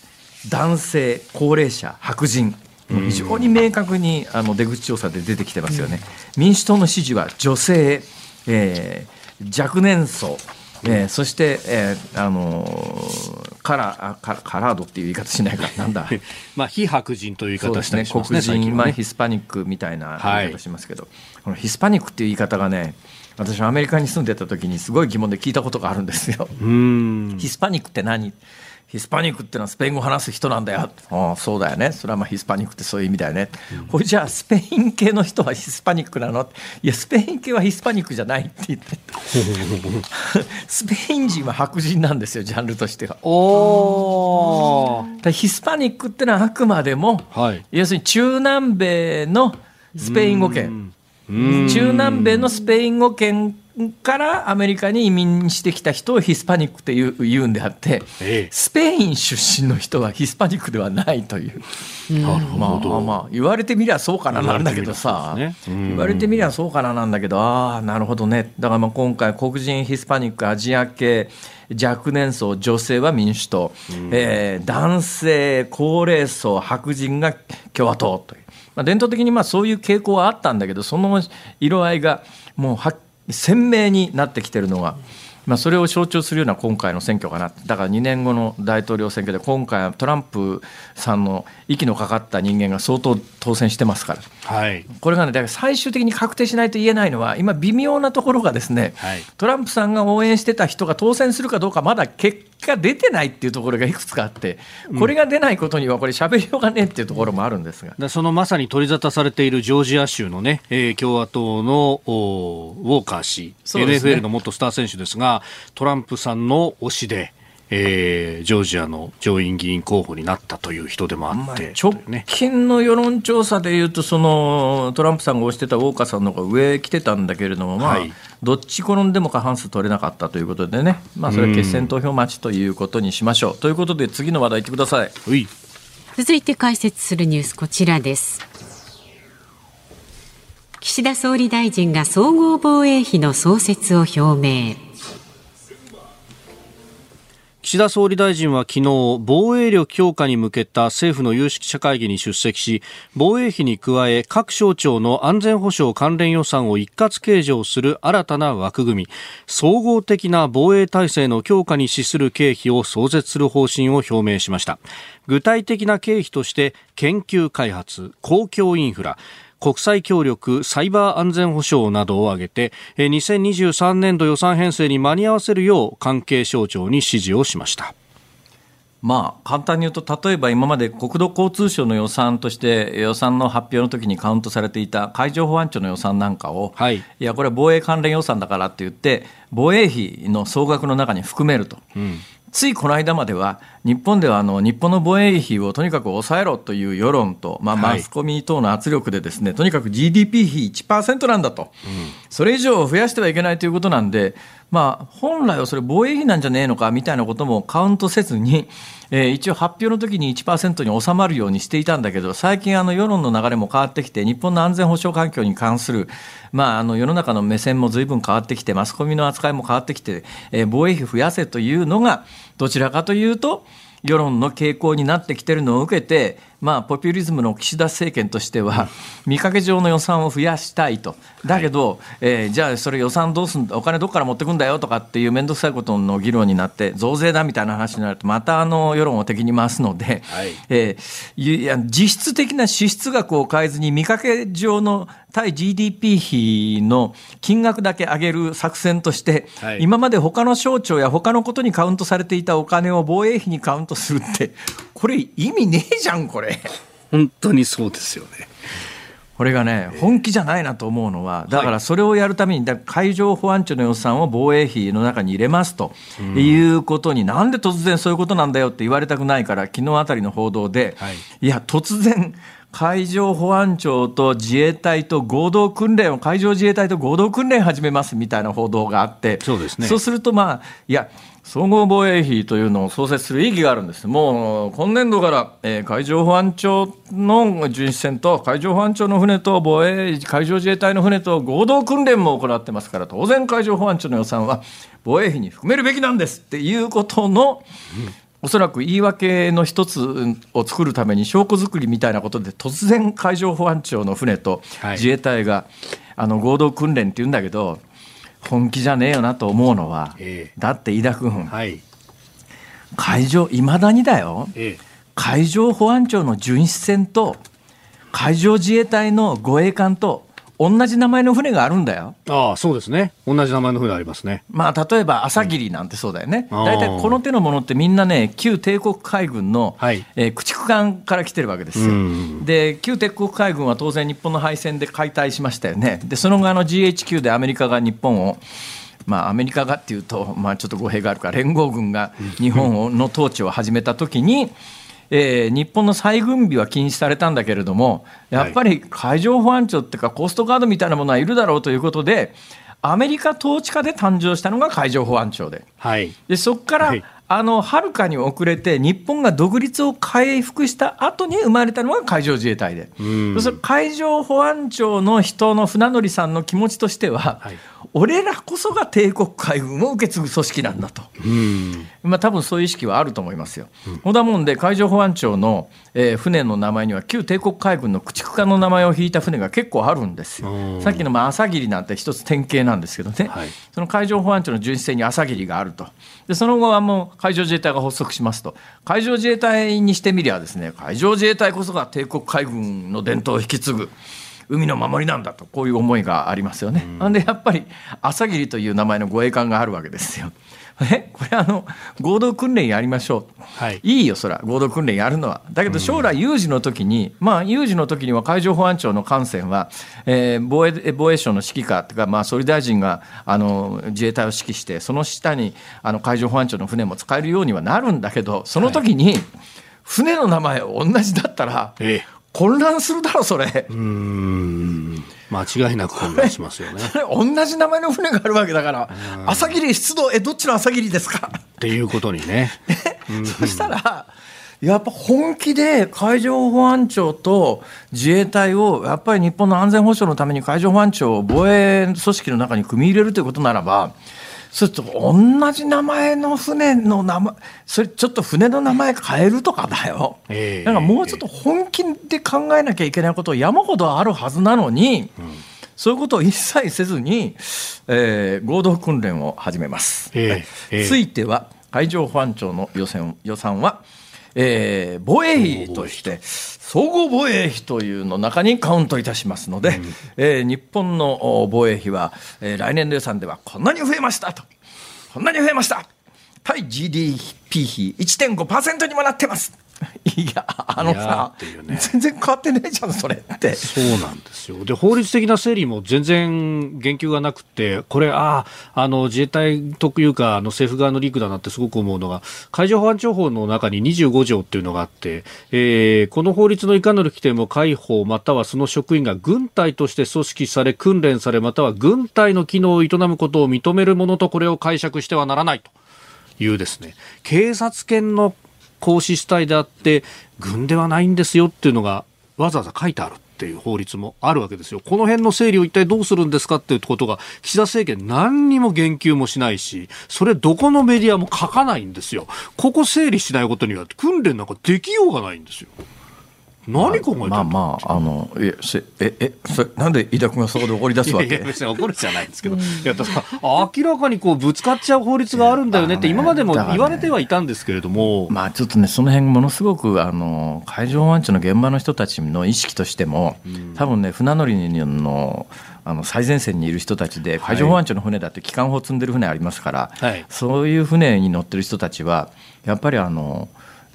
男性、高齢者、白人、非常に明確にあの出口調査で出てきてますよね。民主党の支持は女性、えー、若年層、えー、そして、えー、あのー、カラカカラードっていう言い方しないか なんだ。まあ非白人という言い方したりしますね黒人、ね、まあ、ヒスパニックみたいな言い方しますけど、はい、このヒスパニックっていう言い方がね私はアメリカに住んでた時にすごい疑問で聞いたことがあるんですよ。ヒスパニックって何？ヒスパニックってのはスペイン語を話す人なんだよ。ああそうだよね。それはまあヒスパニックってそういう意味だよね。うん、これじゃあスペイン系の人はヒスパニックなの？いやスペイン系はヒスパニックじゃないって言って スペイン人は白人なんですよジャンルとしては。おヒスパニックってのはあくまでも、はい、要するに中南米のスペイン語圏。中南米のスペイン語圏からアメリカに移民してきた人をヒスパニックって言う言うんであって、ええ、スペイン出身の人はヒスパニックではないという。なるほど、まあまあ言われてみりゃそうかななんだけどさ。言われてみりゃそうかななんだけど。ああなるほどね。だからまあ今回黒人ヒスパニックアジア系若年層女性は民主党、えー、男性高齢層白人が共和党という、まあ、伝統的にまあそういう傾向はあったんだけどその色合いがもうはっ鮮明になってきてるのが、まあ、それを象徴するような今回の選挙かな。だから2年後の大統領選挙で今回はトランプさんの息のかかった人間が相当当選してますから、はい、これがねだから最終的に確定しないと言えないのは今微妙なところがですね、はい、トランプさんが応援してた人が当選するかどうかまだ結果出てないっていうところがいくつかあってこれが出ないことにはこれ喋りようがねえっていうところもあるんですが、そのまさに取り沙汰されているジョージア州のね、えー、共和党のウォーカー氏、ね、NFL の元スター選手ですがトランプさんの推しで。えー、ジョージアの上院議員候補になったという人でもあって、直近の世論調査でいうとそのトランプさんが推してたウォーカーさんの方が上来てたんだけれども、まあ、はい、どっち転んでも過半数取れなかったということでね、まあ、それは決選投票待ちということにしましょう。うということで次の話題いってください。続いて解説するニュースこちらです。岸田総理大臣が総合防衛費の創設を表明。岸田総理大臣は昨日防衛力強化に向けた政府の有識者会議に出席し防衛費に加え各省庁の安全保障関連予算を一括計上する新たな枠組み総合的な防衛体制の強化に資する経費を創設する方針を表明しました。具体的な経費として研究開発公共インフラ国際協力、サイバー安全保障などを挙げて、2023年度予算編成に間に合わせるよう関係省庁に指示をしました。まあ、簡単に言うと、例えば今まで国土交通省の予算として、予算の発表の時にカウントされていた海上保安庁の予算なんかを、はい、いや、これは防衛関連予算だからって言って、防衛費の総額の中に含めると。うんついこの間までは、日本ではあの日本の防衛費をとにかく抑えろという世論と、まあ、マスコミ等の圧力でですね、はい、とにかく GDP 比1%なんだと、うん、それ以上増やしてはいけないということなんで、まあ、本来はそれ防衛費なんじゃねえのかみたいなこともカウントせずに、えー、一応発表の時に1%に収まるようにしていたんだけど、最近あの世論の流れも変わってきて、日本の安全保障環境に関する、まあ、あの世の中の目線も随分変わってきて、マスコミの扱いも変わってきて、えー、防衛費増やせというのが、どちらかというと、世論の傾向になってきてるのを受けて、まあ、ポピュリズムの岸田政権としては、見かけ上の予算を増やしたいと、だけど、はい、えー、じゃあ、それ予算どうすんだ、お金どこから持ってくんだよとかっていう面倒くさいことの議論になって、増税だみたいな話になると、またあの世論を敵に回すので、はい、えー、いや実質的な支出額を変えずに、見かけ上の対 GDP 比の金額だけ上げる作戦として、はい、今まで他の省庁や他のことにカウントされていたお金を防衛費にカウントするって、これ、意味ねえじゃん、これ。本当にそうですよね。これがね、本気じゃないなと思うのは、だからそれをやるために、海上保安庁の予算を防衛費の中に入れますということに、なんで突然そういうことなんだよって言われたくないから、昨日あたりの報道で、いや、突然、海上保安庁と自衛隊と合同訓練を、海上自衛隊と合同訓練始めますみたいな報道があって、そうですね、そうすると、まあ、いや、総合防衛費というのを創設する意義があるんです。もう今年度から、えー、海上保安庁の巡視船と海上保安庁の船と防衛海上自衛隊の船と合同訓練も行ってますから当然海上保安庁の予算は防衛費に含めるべきなんですっていうことの、おそらく言い訳の一つを作るために証拠作りみたいなことで突然海上保安庁の船と自衛隊が、あの合同訓練って言うんだけど本気じゃねえよなと思うのは、だって飯田君、はい、海上いまだにだよ、海上保安庁の巡視船と海上自衛隊の護衛艦と同じ名前の船があるんだよ。ああ、そうですね。同じ名前の船ありますね。まあ、例えば、朝霧なんてそうだよね。大、体、この手のものってみんなね、旧帝国海軍の、はい、えー、駆逐艦から来てるわけですよ。で、旧帝国海軍は当然日本の敗戦で解体しましたよね。で、その後、あの GHQ でアメリカが日本を、まあ、アメリカがっていうと、まあ、ちょっと語弊があるから連合軍が日本の統治を始めたときに、えー、日本の再軍備は禁止されたんだけれども、やっぱり海上保安庁っていうか、コーストガードみたいなものはいるだろうということで、アメリカ統治下で誕生したのが海上保安庁で、はい、でそこから、はい、あのはるかに遅れて、日本が独立を回復した後に生まれたのが海上自衛隊で、海上保安庁の人の船乗さんの気持ちとしては、はい、俺らこそが帝国海軍を受け継ぐ組織なんだと、まあ多分そういう意識はあると思いますよ。ほ、うんだもんで海上保安庁の、えー、船の名前には旧帝国海軍の駆逐艦の名前を引いた船が結構あるんですよ。さっきのまあ朝霧なんて一つ典型なんですけどね、はい、その海上保安庁の巡視船に朝霧があると。でその後はもう海上自衛隊が発足しますと海上自衛隊にしてみりゃですね海上自衛隊こそが帝国海軍の伝統を引き継ぐ。海の守りなんだとこういう思いがありますよね。なんでやっぱり朝霧という名前の護衛艦があるわけですよ。えこれあの合同訓練やりましょう、はい、いいよそら。合同訓練やるのは。だけど将来有事の時に、まあ有事の時には海上保安庁の艦船は、えー、防衛防衛省の指揮下というか、まあ、総理大臣があの自衛隊を指揮してその下にあの海上保安庁の船も使えるようにはなるんだけどその時に、船の名前同じだったら、ええ。混乱するだろそれ。うん間違いなく混乱しますよね。同じ名前の船があるわけだから朝霧出動えどっちの朝霧ですか？っていうことにね。そしたらやっぱ本気で海上保安庁と自衛隊をやっぱり日本の安全保障のために海上保安庁を防衛組織の中に組み入れるということならばそれと同じ名前の船の名前、それちょっと船の名前変えるとかだよ。えー、なんかもうちょっと本気で考えなきゃいけないこと山ほどあるはずなのに、うん、そういうことを一切せずに、えー、合同訓練を始めます。えーえー、ついては海上保安庁の予算予算は、えー、防衛費として、総合防衛費というの中にカウントいたしますので、うん、えー、日本の防衛費は、えー、来年度予算ではこんなに増えましたと、こんなに増えました。対 GDP 比1.5%にもなってます。いや、あのさ、ね、全然変わってないじゃん、それって。そうなんですよ。で、法律的な整理も全然言及がなくて、これ、ああ、あの、自衛隊というか、あの、政府側のリークだなってすごく思うのが、海上保安庁法の中に25条っていうのがあって、えー、この法律のいかなる規定も海保またはその職員が軍隊として組織され、訓練され、または軍隊の機能を営むことを認めるものとこれを解釈してはならないと。いうですね警察犬の行使主体であって軍ではないんですよっていうのがわざわざ書いてあるっていう法律もあるわけですよ。この辺の整理を一体どうするんですかっていうことが岸田政権何にも言及もしないし、それどこのメディアも書かないんですよ。ここ整理しないことには訓練なんかできようがないんですよ。何考えてまあまああのえええそなんで飯田君がそこで怒り出すわけ？いや別に怒るじゃないんですけど、いやだから明らかにこうぶつかっちゃう法律があるんだよねって今までも言われてはいたんですけれども、ね、まあちょっとねその辺ものすごくあの海上保安庁の現場の人たちの意識としても、多分ね船乗りのあの最前線にいる人たちで海上保安庁の船だって機関砲積んでる船ありますから、はい、そういう船に乗ってる人たちはやっぱりあの。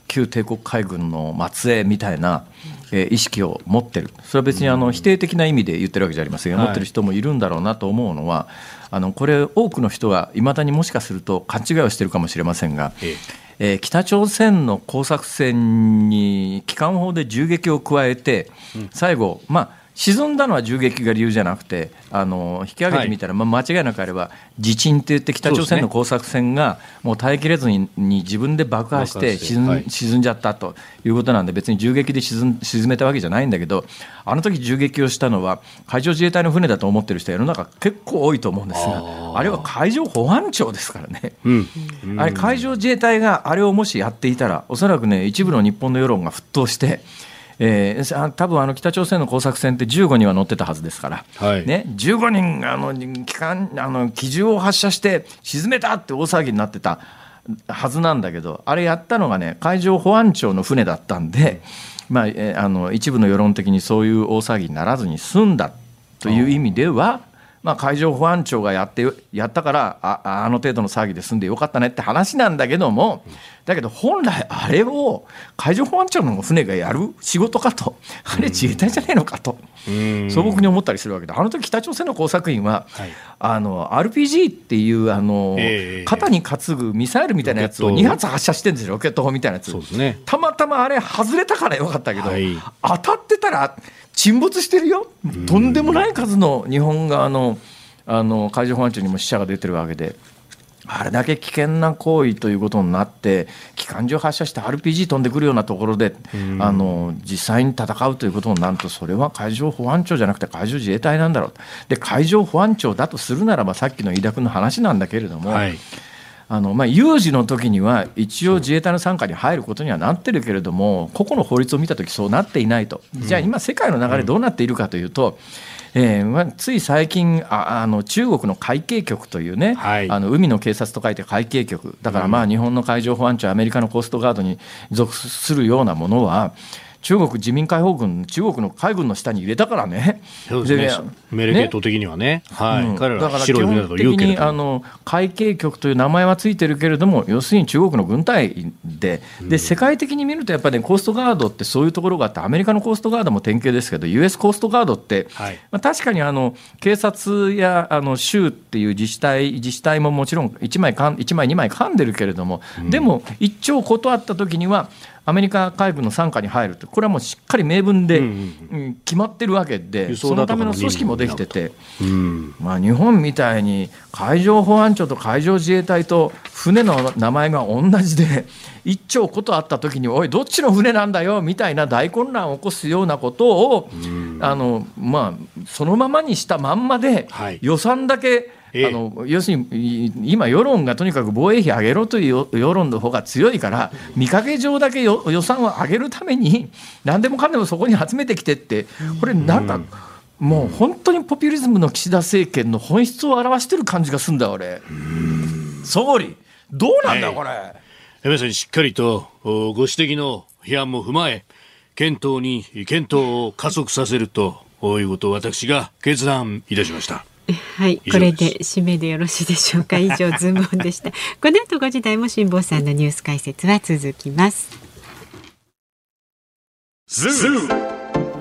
旧帝国海軍の末裔みたいな、えー、意識を持ってる。それは別にあの否定的な意味で言ってるわけじゃありませんが、持ってる人もいるんだろうなと思うのはあのこれ多くの人がいまだにもしかすると勘違いをしてるかもしれませんが、ええ。ー、北朝鮮の工作船に機関砲で銃撃を加えて、最後、まあ、沈んだのは銃撃が理由じゃなくてあの引き上げてみたら、はい、まあ、間違いなくあれば地震って言って北朝鮮の工作船がもう耐えきれずに自分で爆破して沈,、はい、沈んじゃったということなんで別に銃撃で沈沈めたわけじゃないんだけどあの時銃撃をしたのは海上自衛隊の船だと思ってる人は世の中結構多いと思うんですがあれは海上保安庁ですからね、うんうん、あれ海上自衛隊があれをもしやっていたらおそらくね一部の日本の世論が沸騰してえー、多分あの北朝鮮の工作船って15人は乗ってたはずですから、はいね、15人あの機関あの機銃を発射して沈めたって大騒ぎになってたはずなんだけどあれやったのがね海上保安庁の船だったんで、まあえー、あの一部の世論的にそういう大騒ぎにならずに済んだという意味では。まあ、海上保安庁がやってやったからああの程度の騒ぎで済んでよかったねって話なんだけどもだけど本来あれを海上保安庁の船がやる仕事かと。あれ自衛隊じゃねえのかと。素朴に思ったりするわけであの時北朝鮮の工作員は、はい、あの RPG っていうあの、えー、肩に担ぐミサイルみたいなやつを2発発射してるんですよ。ロケット砲みたいなやつ、ね、たまたまあれ外れたからよかったけど、はい、当たってたら沈没してるよ、とんでもない数の日本側のあの海上保安庁にも死者が出てるわけで。あれだけ危険な行為ということになって機関銃発射して RPG 飛んでくるようなところで、あの実際に戦うということになるとそれは海上保安庁じゃなくて海上自衛隊なんだろう。で海上保安庁だとするならばさっきの飯田君の話なんだけれども、はい、あのまあ、有事の時には一応自衛隊の傘下に入ることにはなってるけれども個々の法律を見た時そうなっていないと。じゃあ今世界の流れどうなっているかというと、えーまあ、つい最近ああの中国の海警局というね、はい、あの海の警察と書いて海警局。だからまあ日本の海上保安庁アメリカのコーストガードに属するようなものは中国人民解放軍、中国の海軍の下に入れたからね、そうですね、メレゲート的にはね、はい、うん、彼らだから基本的にあの海警局という名前はついてるけれども、要するに中国の軍隊で、で世界的に見ると、やっぱり、ね、コーストガードってそういうところがあって、アメリカのコーストガードも典型ですけど、US コーストガードって、はい、まあ、確かにあの警察やあの州っていう自治体、自治体ももちろん1枚かん、1枚、2枚噛んでるけれども、でも、一丁断ったときには、アメリカ海軍の傘下に入ると、これはもうしっかり明文で決まってるわけで、そのための組織もできてて、まあ、日本みたいに海上保安庁と海上自衛隊と船の名前が同じで、一丁ことあった時に、おい、どっちの船なんだよみたいな大混乱を起こすようなことを、あのまあ、そのままにしたまんまで、予算だけ、あの要するに今、世論がとにかく防衛費上げろという世論の方が強いから、見かけ上だけ予算を上げるために、何でもかんでもそこに集めてきてって、これ、なんか、もう本当にポピュリズムの岸田政権の本質を表してる感じがするんだ、俺。総理、どうなんだ、これ。皆さん、しっかりとご指摘の批判も踏まえ、検討に検討を加速させるということを私が決断いたしました。はい、これで締めでよろしいでしょうか？以上ズームオンでした。この後5時台も辛坊さんのニュース解説は続きます。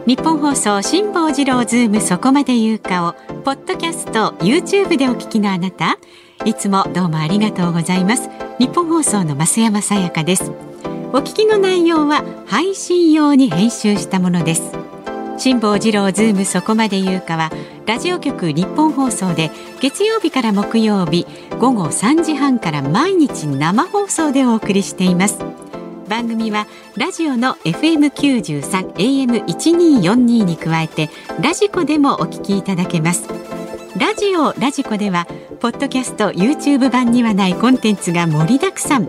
ニッポン放送辛坊治郎ズームそこまで言うかをポッドキャスト YouTube でお聞きのあなた。いつもどうもありがとうございます。ニッポン放送の増山さやかです。お聞きの内容は配信用に編集したものです辛坊治郎ズームそこまで言うかはラジオ局ニッポン放送で月曜日から木曜日午後3時半から毎日生放送でお送りしています。番組はラジオの FM93 AM1242 に加えてラジコでもお聞きいただけます。ラジオラジコではポッドキャスト YouTube 版にはないコンテンツが盛りだくさん。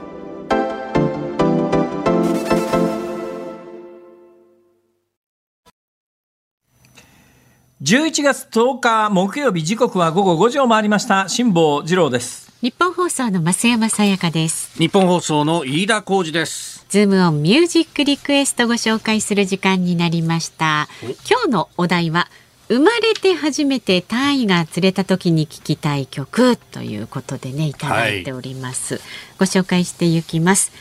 11月10日木曜日時刻は午後5時を回りました。辛坊治郎です。日本放送の増山さやかです。日本放送の飯田浩二です。ズームオンミュージックリクエストご紹介する時間になりました。今日のお題は生まれて初めてタイが釣れた時に聴きたい曲ということでねいただいております、はい、ご紹介していきます。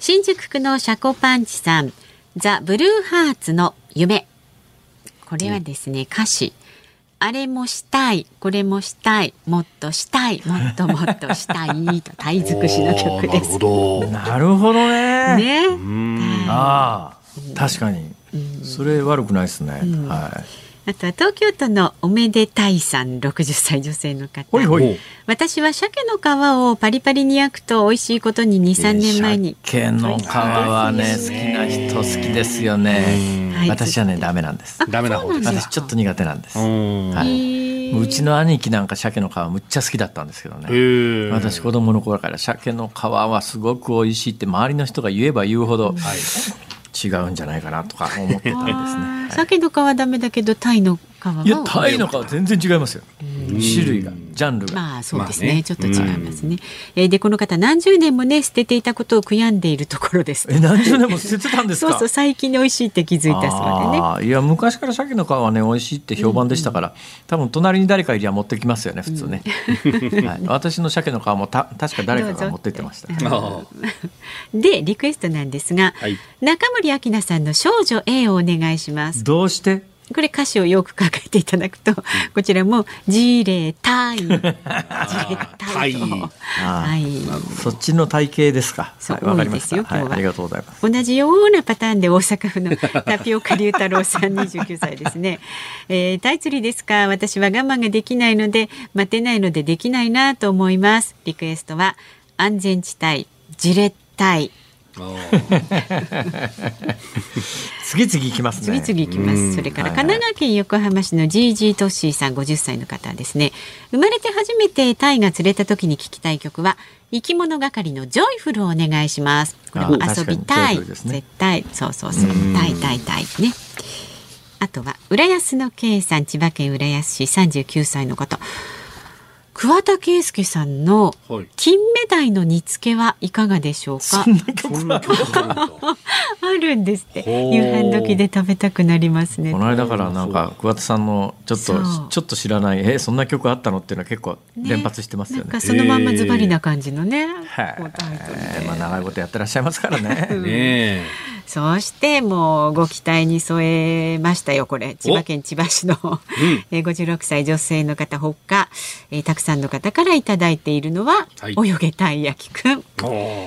新宿区のシャコパンチさんザ・ブルーハーツの夢これはですね、歌詞あれもしたい、これもしたい、もっとしたい、もっともっとしたい とタイ尽くしの曲です。なるほどね。ね。ああ、確かに。それ悪くないですね。はい。あとは東京都のおめでたいさん60歳女性の方。ほいほい。私は鮭の皮をパリパリに焼くと美味しいことに23年前に。鮭の皮はね好きな人好きですよね、はい、私はねダメなんです。ダメな方です私ちょっと苦手なんです。はい、うちの兄貴なんか鮭の皮むっちゃ好きだったんですけどね。私子供の頃から鮭の皮はすごく美味しいって周りの人が言えば言うほど、はい違うんじゃないかなとか思ってたんですね。鮭の皮はダメだけどタイのいやタイの皮全然違いますよ。種類がジャンルが。まあそうですね、ね、ちょっと違いますね。えー、でこの方何十年もね捨てていたことを悔やんでいるところです。え何十年も捨ててたんです そうそう最近美味しいって気づいたそうでね。いや昔から鮭の皮はね美味しいって評判でしたから、うん、多分隣に誰かいりゃ持ってきますよね普通ね。うん、はい、私の鮭の皮もた確か誰かが持ってってました。でリクエストなんですが、はい、中森明菜さんの少女 A をお願いします。どうして？これ歌詞をよく書いていただくと、こちらもジレタイ、ジレタイはい。そっちの体型ですか。そう、多いですよ、今日は、ありがとうございます。同じようなパターンで大阪府の タピオカ龍太郎さん29歳ですね。えー、タイ釣りですか。私は我慢ができないので、待てないのでできないなと思います。リクエストは安全地帯、ジレタイ。次々行きます、ね、次々行きます。それから神奈川県横浜市の GG トッシーさん50歳の方ですね。生まれて初めてタイが釣れた時に聞きたい曲は生き物係のジョイフルをお願いします。これも遊びたい、ね、絶対そうそうそうたいたいたいね。あとは浦安の K さん千葉県浦安市39歳の方。桑田佳祐さんの金目鯛の煮付けはいかがでしょうか？あるんですって。夕飯時で食べたくなりますね。この間からなんか桑田さんのちょっとちょっと知らないえそんな曲あったのっていうのは結構連発してますよね。ねそのまんまズバリな感じのね。まあ長いことやってらっしゃいますからね。ねそしてもうご期待に添えましたよこれ。千葉県千葉市の、うん、え56歳女性の方ほか、えー、たくさんの方からいただいているのは、はい、泳げたい焼きくん。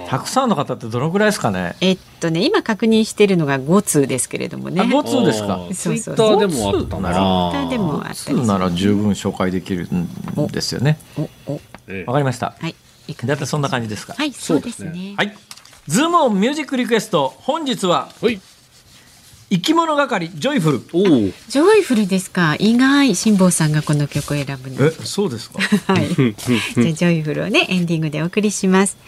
たくさんの方ってどのぐらいですかね？えっとね今確認しているのが5通ですけれどもね。5通ですか。ツイッターでもあったな。らツイッターでもあったなら十分紹介できるんですよね。わかりました。はい。だってそんな感じですか。はいそうですね。はいズームオンミュージックリクエスト。本日は、はい、生き物係ジョイフル。ジョイフルですか？意外辛坊さんがこの曲を選ぶの。えそうですか？はい。じゃあジョイフルをねエンディングでお送りします。で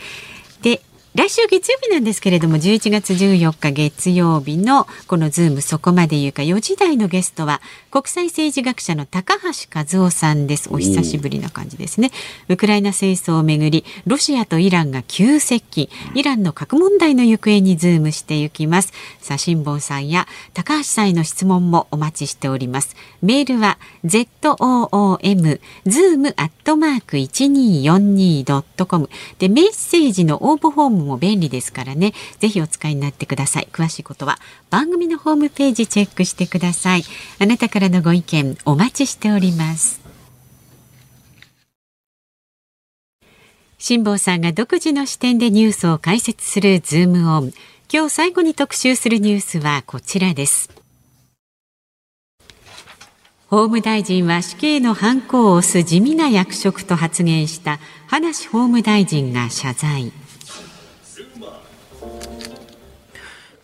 来週月曜日なんですけれども11月14日月曜日のこのズームそこまで言うか4時台のゲストは国際政治学者の高橋和夫さんです。お久しぶりな感じですね。ウクライナ戦争をめぐりロシアとイランが急接近。イランの核問題の行方にズームしていきます。さあ辛坊さんや高橋さんへの質問もお待ちしておりますメールは zoom zoom アットマーク 1242.com でメッセージの応募フォームも便利ですからね。ぜひお使いになってください。詳しいことは番組のホームページチェックしてください。あなたからのご意見お待ちしております。辛坊さんが独自の視点でニュースを解説するズームオン。今日最後に特集するニュースはこちらです。法務大臣は死刑のハンコを押す地味な役職と発言した葉梨法務大臣が謝罪。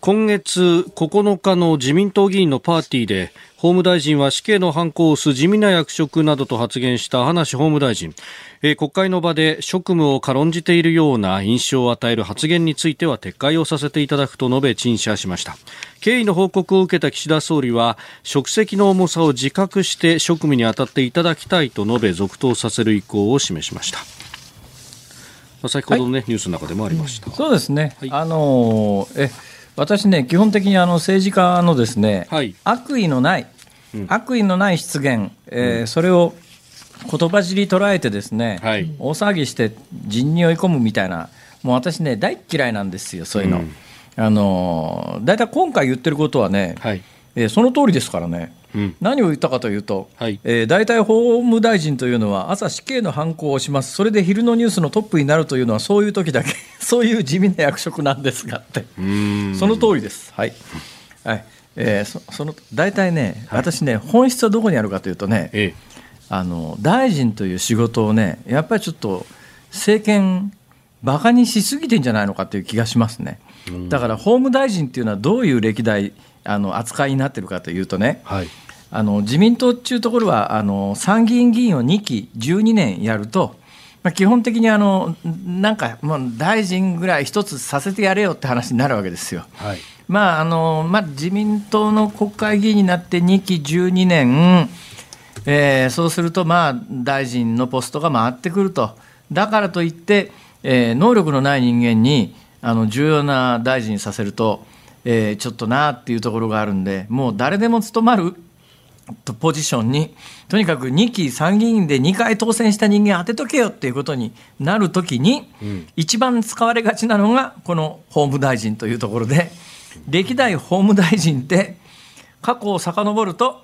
今月9日の自民党議員のパーティーで法務大臣は死刑の反抗を押す地味な役職などと発言した葉梨法務大臣、えー、国会の場で職務を軽んじているような印象を与える発言については撤回をさせていただくと述べ陳謝しました。経緯の報告を受けた岸田総理は職責の重さを自覚して職務に当たっていただきたいと述べ続投させる意向を示しました。先ほどのね、はい、ニュースの中でもありました。そうですね。はい、あのー、え私ね基本的にあの政治家のですね、はい、悪意のない悪意のない失言、えー、それを言葉尻捉えてですね、はい、大騒ぎして人に追い込むみたいなもう私ね大嫌いなんですよそういうの。うん、あの大体今回言ってることはね、はい、えー、その通りですからね。うん、何を言ったかというと、はい、えー、大体法務大臣というのは朝死刑の犯行をします。それで昼のニュースのトップになるというのはそういう時だけ そういう地味な役職なんですがって。その通りです。はい、はい。えー、そその大体ね、はい、私ね本質はどこにあるかというとね、ええ、あの大臣という仕事をねやっぱりちょっと政権バカにしすぎてんじゃないのかという気がしますね。だから法務大臣っていうのはどういう歴代あの扱いになってるかというとね、はい、あの自民党っていうところはあの参議院議員を2期12年やると、まあ、基本的にあのなんかもう大臣ぐらい一つさせてやれよって話になるわけですよ。はい、まああのまあ、自民党の国会議員になって2期12年、えー、そうするとまあ大臣のポストが回ってくると。だからといって、えー、能力のない人間にあの重要な大臣させると、えー、ちょっとなっていうところがあるんでもう誰でも務まるポジションにとにかく2期参議院で2回当選した人間当てとけよっていうことになるときに、うん、一番使われがちなのがこの法務大臣というところで歴代法務大臣って過去を遡ると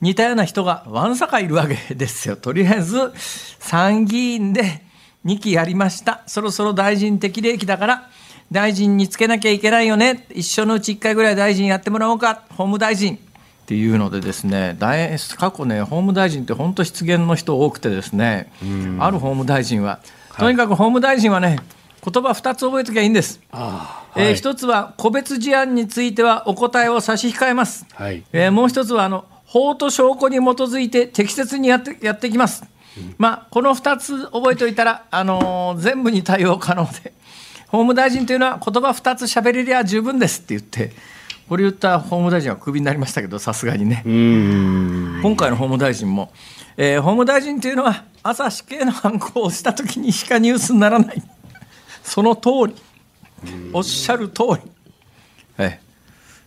似たような人がわんさかいるわけですよ。とりあえず参議院で2期やりましたそろそろ大臣適齢期だから大臣につけなきゃいけないよね、一生のうち1回ぐらい大臣やってもらおうか、法務大臣。っていうのでですね過去ね法務大臣って本当失言の人多くてですねある法務大臣は。とにかく法務大臣はね言葉2つ覚えときゃいいんです、はい、えー、1つは個別事案についてはお答えを差し控えます、はい、えー、もう1つはあの法と証拠に基づいて適切にやってやっていきます、うん、まあ、この2つ覚えておいたら、あのー、全部に対応可能で法務大臣というのは言葉2つ喋れりゃ十分ですって言ってこれ言った法務大臣はクビになりましたけどさすがにね。今回の法務大臣も、えー、法務大臣というのは朝死刑の犯行をした時にしかニュースにならない。その通り。おっしゃる通り、えー、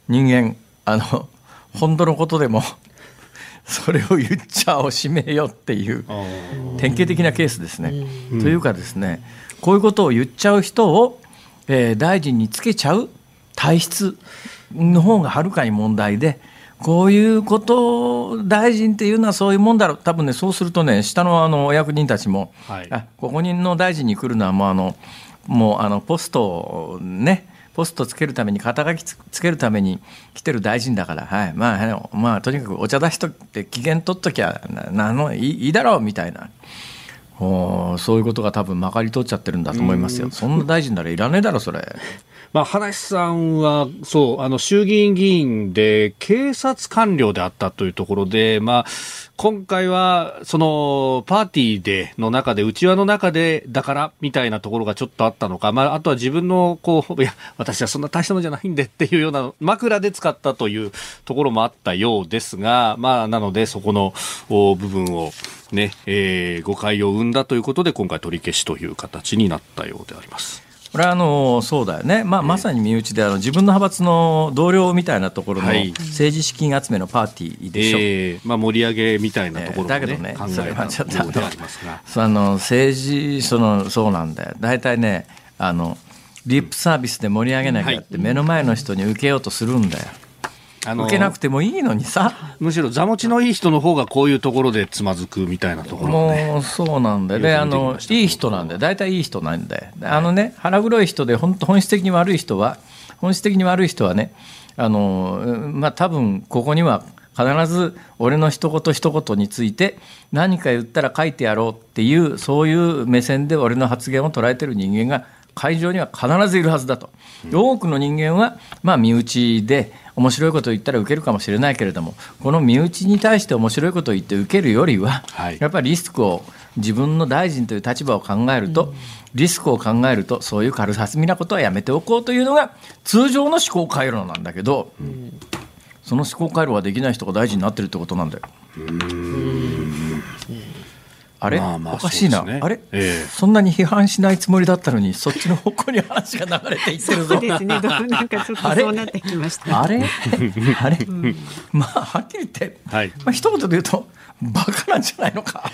人間あの本当のことでもそれを言っちゃおしめよっていう典型的なケースですね。というかですねこういうことを言っちゃう人を、えー、大臣につけちゃう体質の方がはるかに問題で。こういうこと大臣っていうのはそういうもんだろう。多分ねそうするとね下のあのお役人たちも、はい、あここにの大臣に来るのはもうあのもうあのポストをねポストつけるために肩書きつけるために来てる大臣だから、はい。まあ、まあとにかくお茶出しとって機嫌取っときゃなのいいいいだろうみたいなそういうことが多分まかり通っちゃってるんだと思いますよ。そんな大臣ならいらねえだろ、それ。まあ、話さんは、そう、あの、衆議院議員で、警察官僚であったというところで、まあ、今回は、その、パーティーで、の中で、内輪の中で、だから、みたいなところがちょっとあったのか、まあ、あとは自分の、こう、いや、私はそんな大したのじゃないんでっていうような、枕で使ったというところもあったようですが、まあ、なので、そこの部分を、ね、えー、誤解を生んだということで、今回取り消しという形になったようであります。これはあのそうだよね、まあ、まさに身内であの自分の派閥の同僚みたいなところの政治資金集めのパーティーでしょ、えー、まあ、盛り上げみたいなところ、ね、だけどね、それはちょっとあ のの政治その、そうなんだよ、大体ねあの、リップサービスで盛り上げなきゃって、目の前の人に受けようとするんだよ。あの受けなくてもいいのにさ。むしろ座持ちのいい人の方がこういうところでつまずくみたいなところ、ね、もうそうなんだよ。であのいい人なんだよ。大体いい人なんだよ。あのね腹黒い人で本当本質的に悪い人は本質的に悪い人はねあのまあ多分ここには必ず俺の一言一言について何か言ったら書いてやろうっていうそういう目線で俺の発言を捉えてる人間が会場には必ずいるはずだと、多くの人間はまあ身内で面白いことを言ったら受けるかもしれないけれどもこの身内に対して面白いことを言って受けるよりは、はい、やっぱりリスクを自分の大臣という立場を考えると、リスクを考えるとそういう軽はずみなことはやめておこうというのが通常の思考回路なんだけど、うん、その思考回路ができない人が大臣になってるってことなんだよ。あれ、まあまあおかしいな、ね、あれ、えー、そんなに批判しないつもりだったのにそっちの方向に話が流れていってるぞ。そうですね。なんかちょっとそうなってきました。あれ？あれ、うん、まあはっきり言って、はい、まあ一言で言うとバカなんじゃないのか？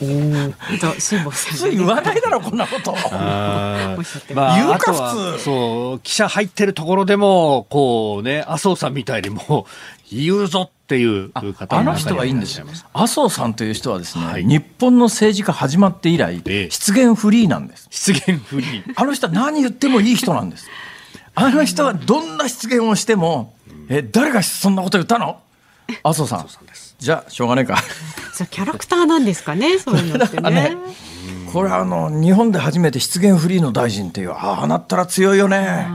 と辛坊さん、普通言わないだろこんなこと。あまあ、言うか普通。そう記者入ってるところでもこうね麻生さんみたいにも言うぞっていう方あの人はいいんですよ。麻生さんという人はですね、はい、日本の政治家始まって以来、ええ、失言フリーなんです。失言フリー。あの人は何言ってもいい人なんです。あの人はどんな失言をしても、え誰がそんなこと言ったの？麻生さん。じゃあしょうがないか。そうキャラクターなんですかね、そういうのってね。ね これあの日本で初めて失言フリーの大臣っていうああなったら強いよね。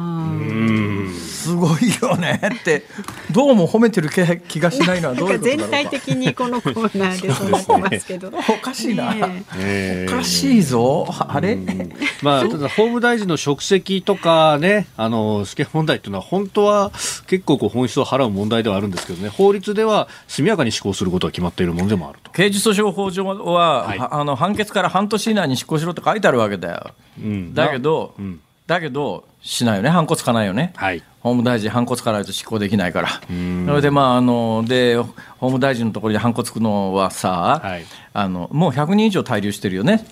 すごいよねって。どうも褒めてる気がしないのはどういうこと全体的にこのコーナーでそうなってますけど。おかしいな、ね、おかしいぞ。あれ？まあただ法務大臣の職責とかねあの試験問題っていうのは本当は結構こう本質を払う問題ではあるんですけどね。法律では速やかに施行することが決まっているものでもあると。刑事訴訟法上は、はい、あの判決から半年以内に執行しろって書いてあるわけだよ、うん、だけど、うん、だけどしないよね、反骨つかないよね、はい、法務大臣、反骨つかないと執行できないから、それで、まああので、法務大臣のところに反骨つくのはさ、はい、あのもう100人以上滞留してるよね。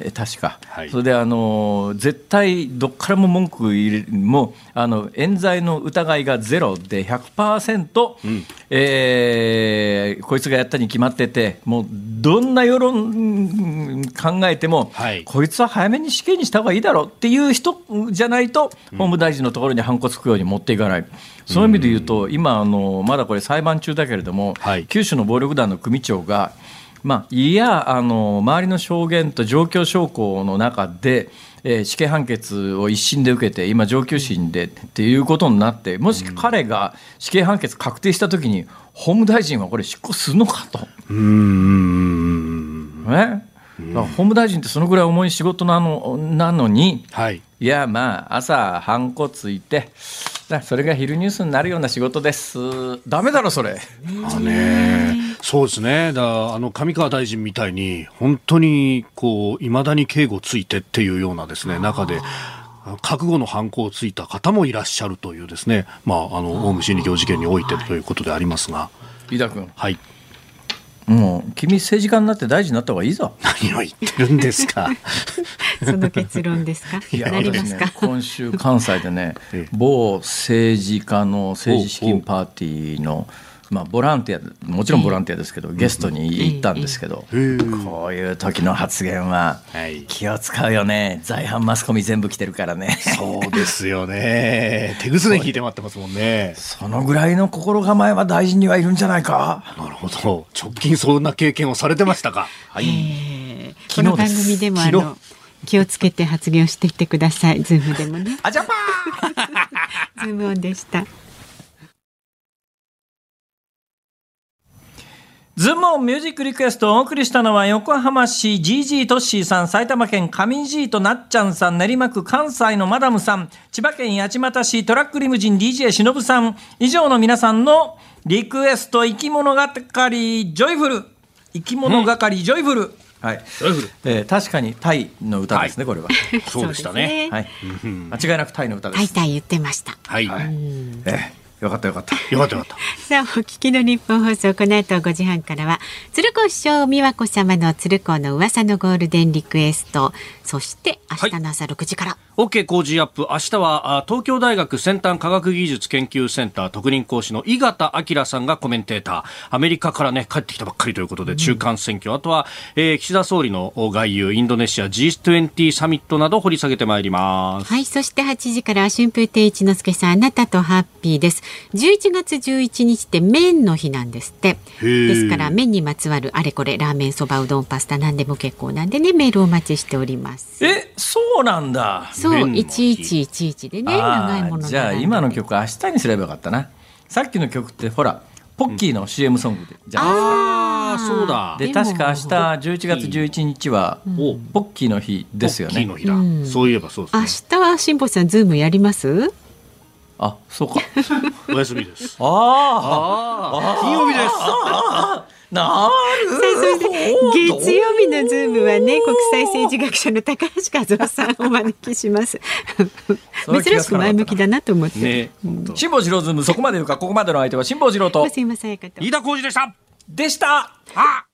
え確か、はい、それであの絶対どっからも文句入れもあの冤罪の疑いがゼロで100%、うん。えー、こいつがやったに決まっててもうどんな世論考えても、はい、こいつは早めに死刑にした方がいいだろうっていう人じゃないと、法務大臣のところに反骨つくように持っていかない。そういう意味で言うと、今あの、まだこれ裁判中だけれども、はい、九州の暴力団の組長が、まあ、いやあの周りの証言と状況証拠の中で、えー、死刑判決を一審で受けて今上級審でっていうことになってもし彼が死刑判決確定したときに法務大臣はこれ執行するのかと。うんね。法務大臣ってそのぐらい重い仕事なのなのに、はい、いやまあ朝はんこついてそれが昼ニュースになるような仕事ですダメだろそれ。あねそうですねだあの上川大臣みたいに本当にこういまだに警護ついてっていうようなですね中で。覚悟の犯行をついた方もいらっしゃるというですね、まあ、あの、オウム真理教事件においてということでありますが。飯田君。はい。もう君政治家になって大臣になった方がいいぞ。何を言ってるんですか。その結論ですか？いや、なりますか、ね、今週関西でね、某政治家の政治資金パーティーの。まあ、ボランティアもちろんボランティアですけど、ゲストに行ったんですけど、こういう時の発言は気を使うよね。在阪マスコミ全部来てるからね。そうですよね。手ぐすね聞いてもらってますもんね。そのぐらいの心構えは大臣にはいるんじゃないか。なるほど。直近そんな経験をされてましたか？はい。この番組でもあの気をつけて発言をしていってください。ズームでもね。あジャパー ズームオンでしたズームオンミュージックリクエストをお送りしたのは横浜市 GG トッシーさん、埼玉県上地となっちゃんさん、練馬区関西のマダムさん、千葉県八街市トラックリムジン DJ しのぶさん、以上の皆さんのリクエストいきものがかりジョイフル。いきものがかりジョイフル、はい、えー、確かにタイの歌ですね、はい、これは。そうでしたね。はい、間違いなくタイの歌です。タイタイ言ってました。はい。はい、えーよかったよかった。よかったよかった。さあ、お聞きのニッポン放送、この後5時半からは、鶴光師匠美和子様の鶴光の噂のゴールデンリクエスト、そして明日の朝6時から。はい OK Cozy up。明日は東京大学先端科学技術研究センター特任講師の井形明さんがコメンテーター。アメリカからね帰ってきたばっかりということで中間選挙、うん、あとは、えー、岸田総理の外遊インドネシア G20 サミットなど掘り下げてまいります。はいそして8時から春風亭一之輔さんあなたとハッピーです。11月11日って麺の日なんですって。ですから麺にまつわるあれこれラーメンそばうどんパスタ何でも結構なんでねメールお待ちしておりますえそうなんだ。そう一一一一でね長いものじゃあ今の曲明日にすればよかったな。さっきの曲ってほらポッキーの CM ソングで、じゃああそうだ。で確か明日11月11日は、ポッキーの日。ですよね。ポッキーの日だ、そういえばそうです、ね、明日は辛坊さんズームやります？あそうか。お休みです。ああ金曜日ですなる月曜日のズームはね国際政治学者の高橋和夫さんをお招きします。珍しく前向きだなと思って、ね辛坊治郎ズームそこまで言うかここまでの相手は辛坊治郎と。飯田浩二でした。でした。あ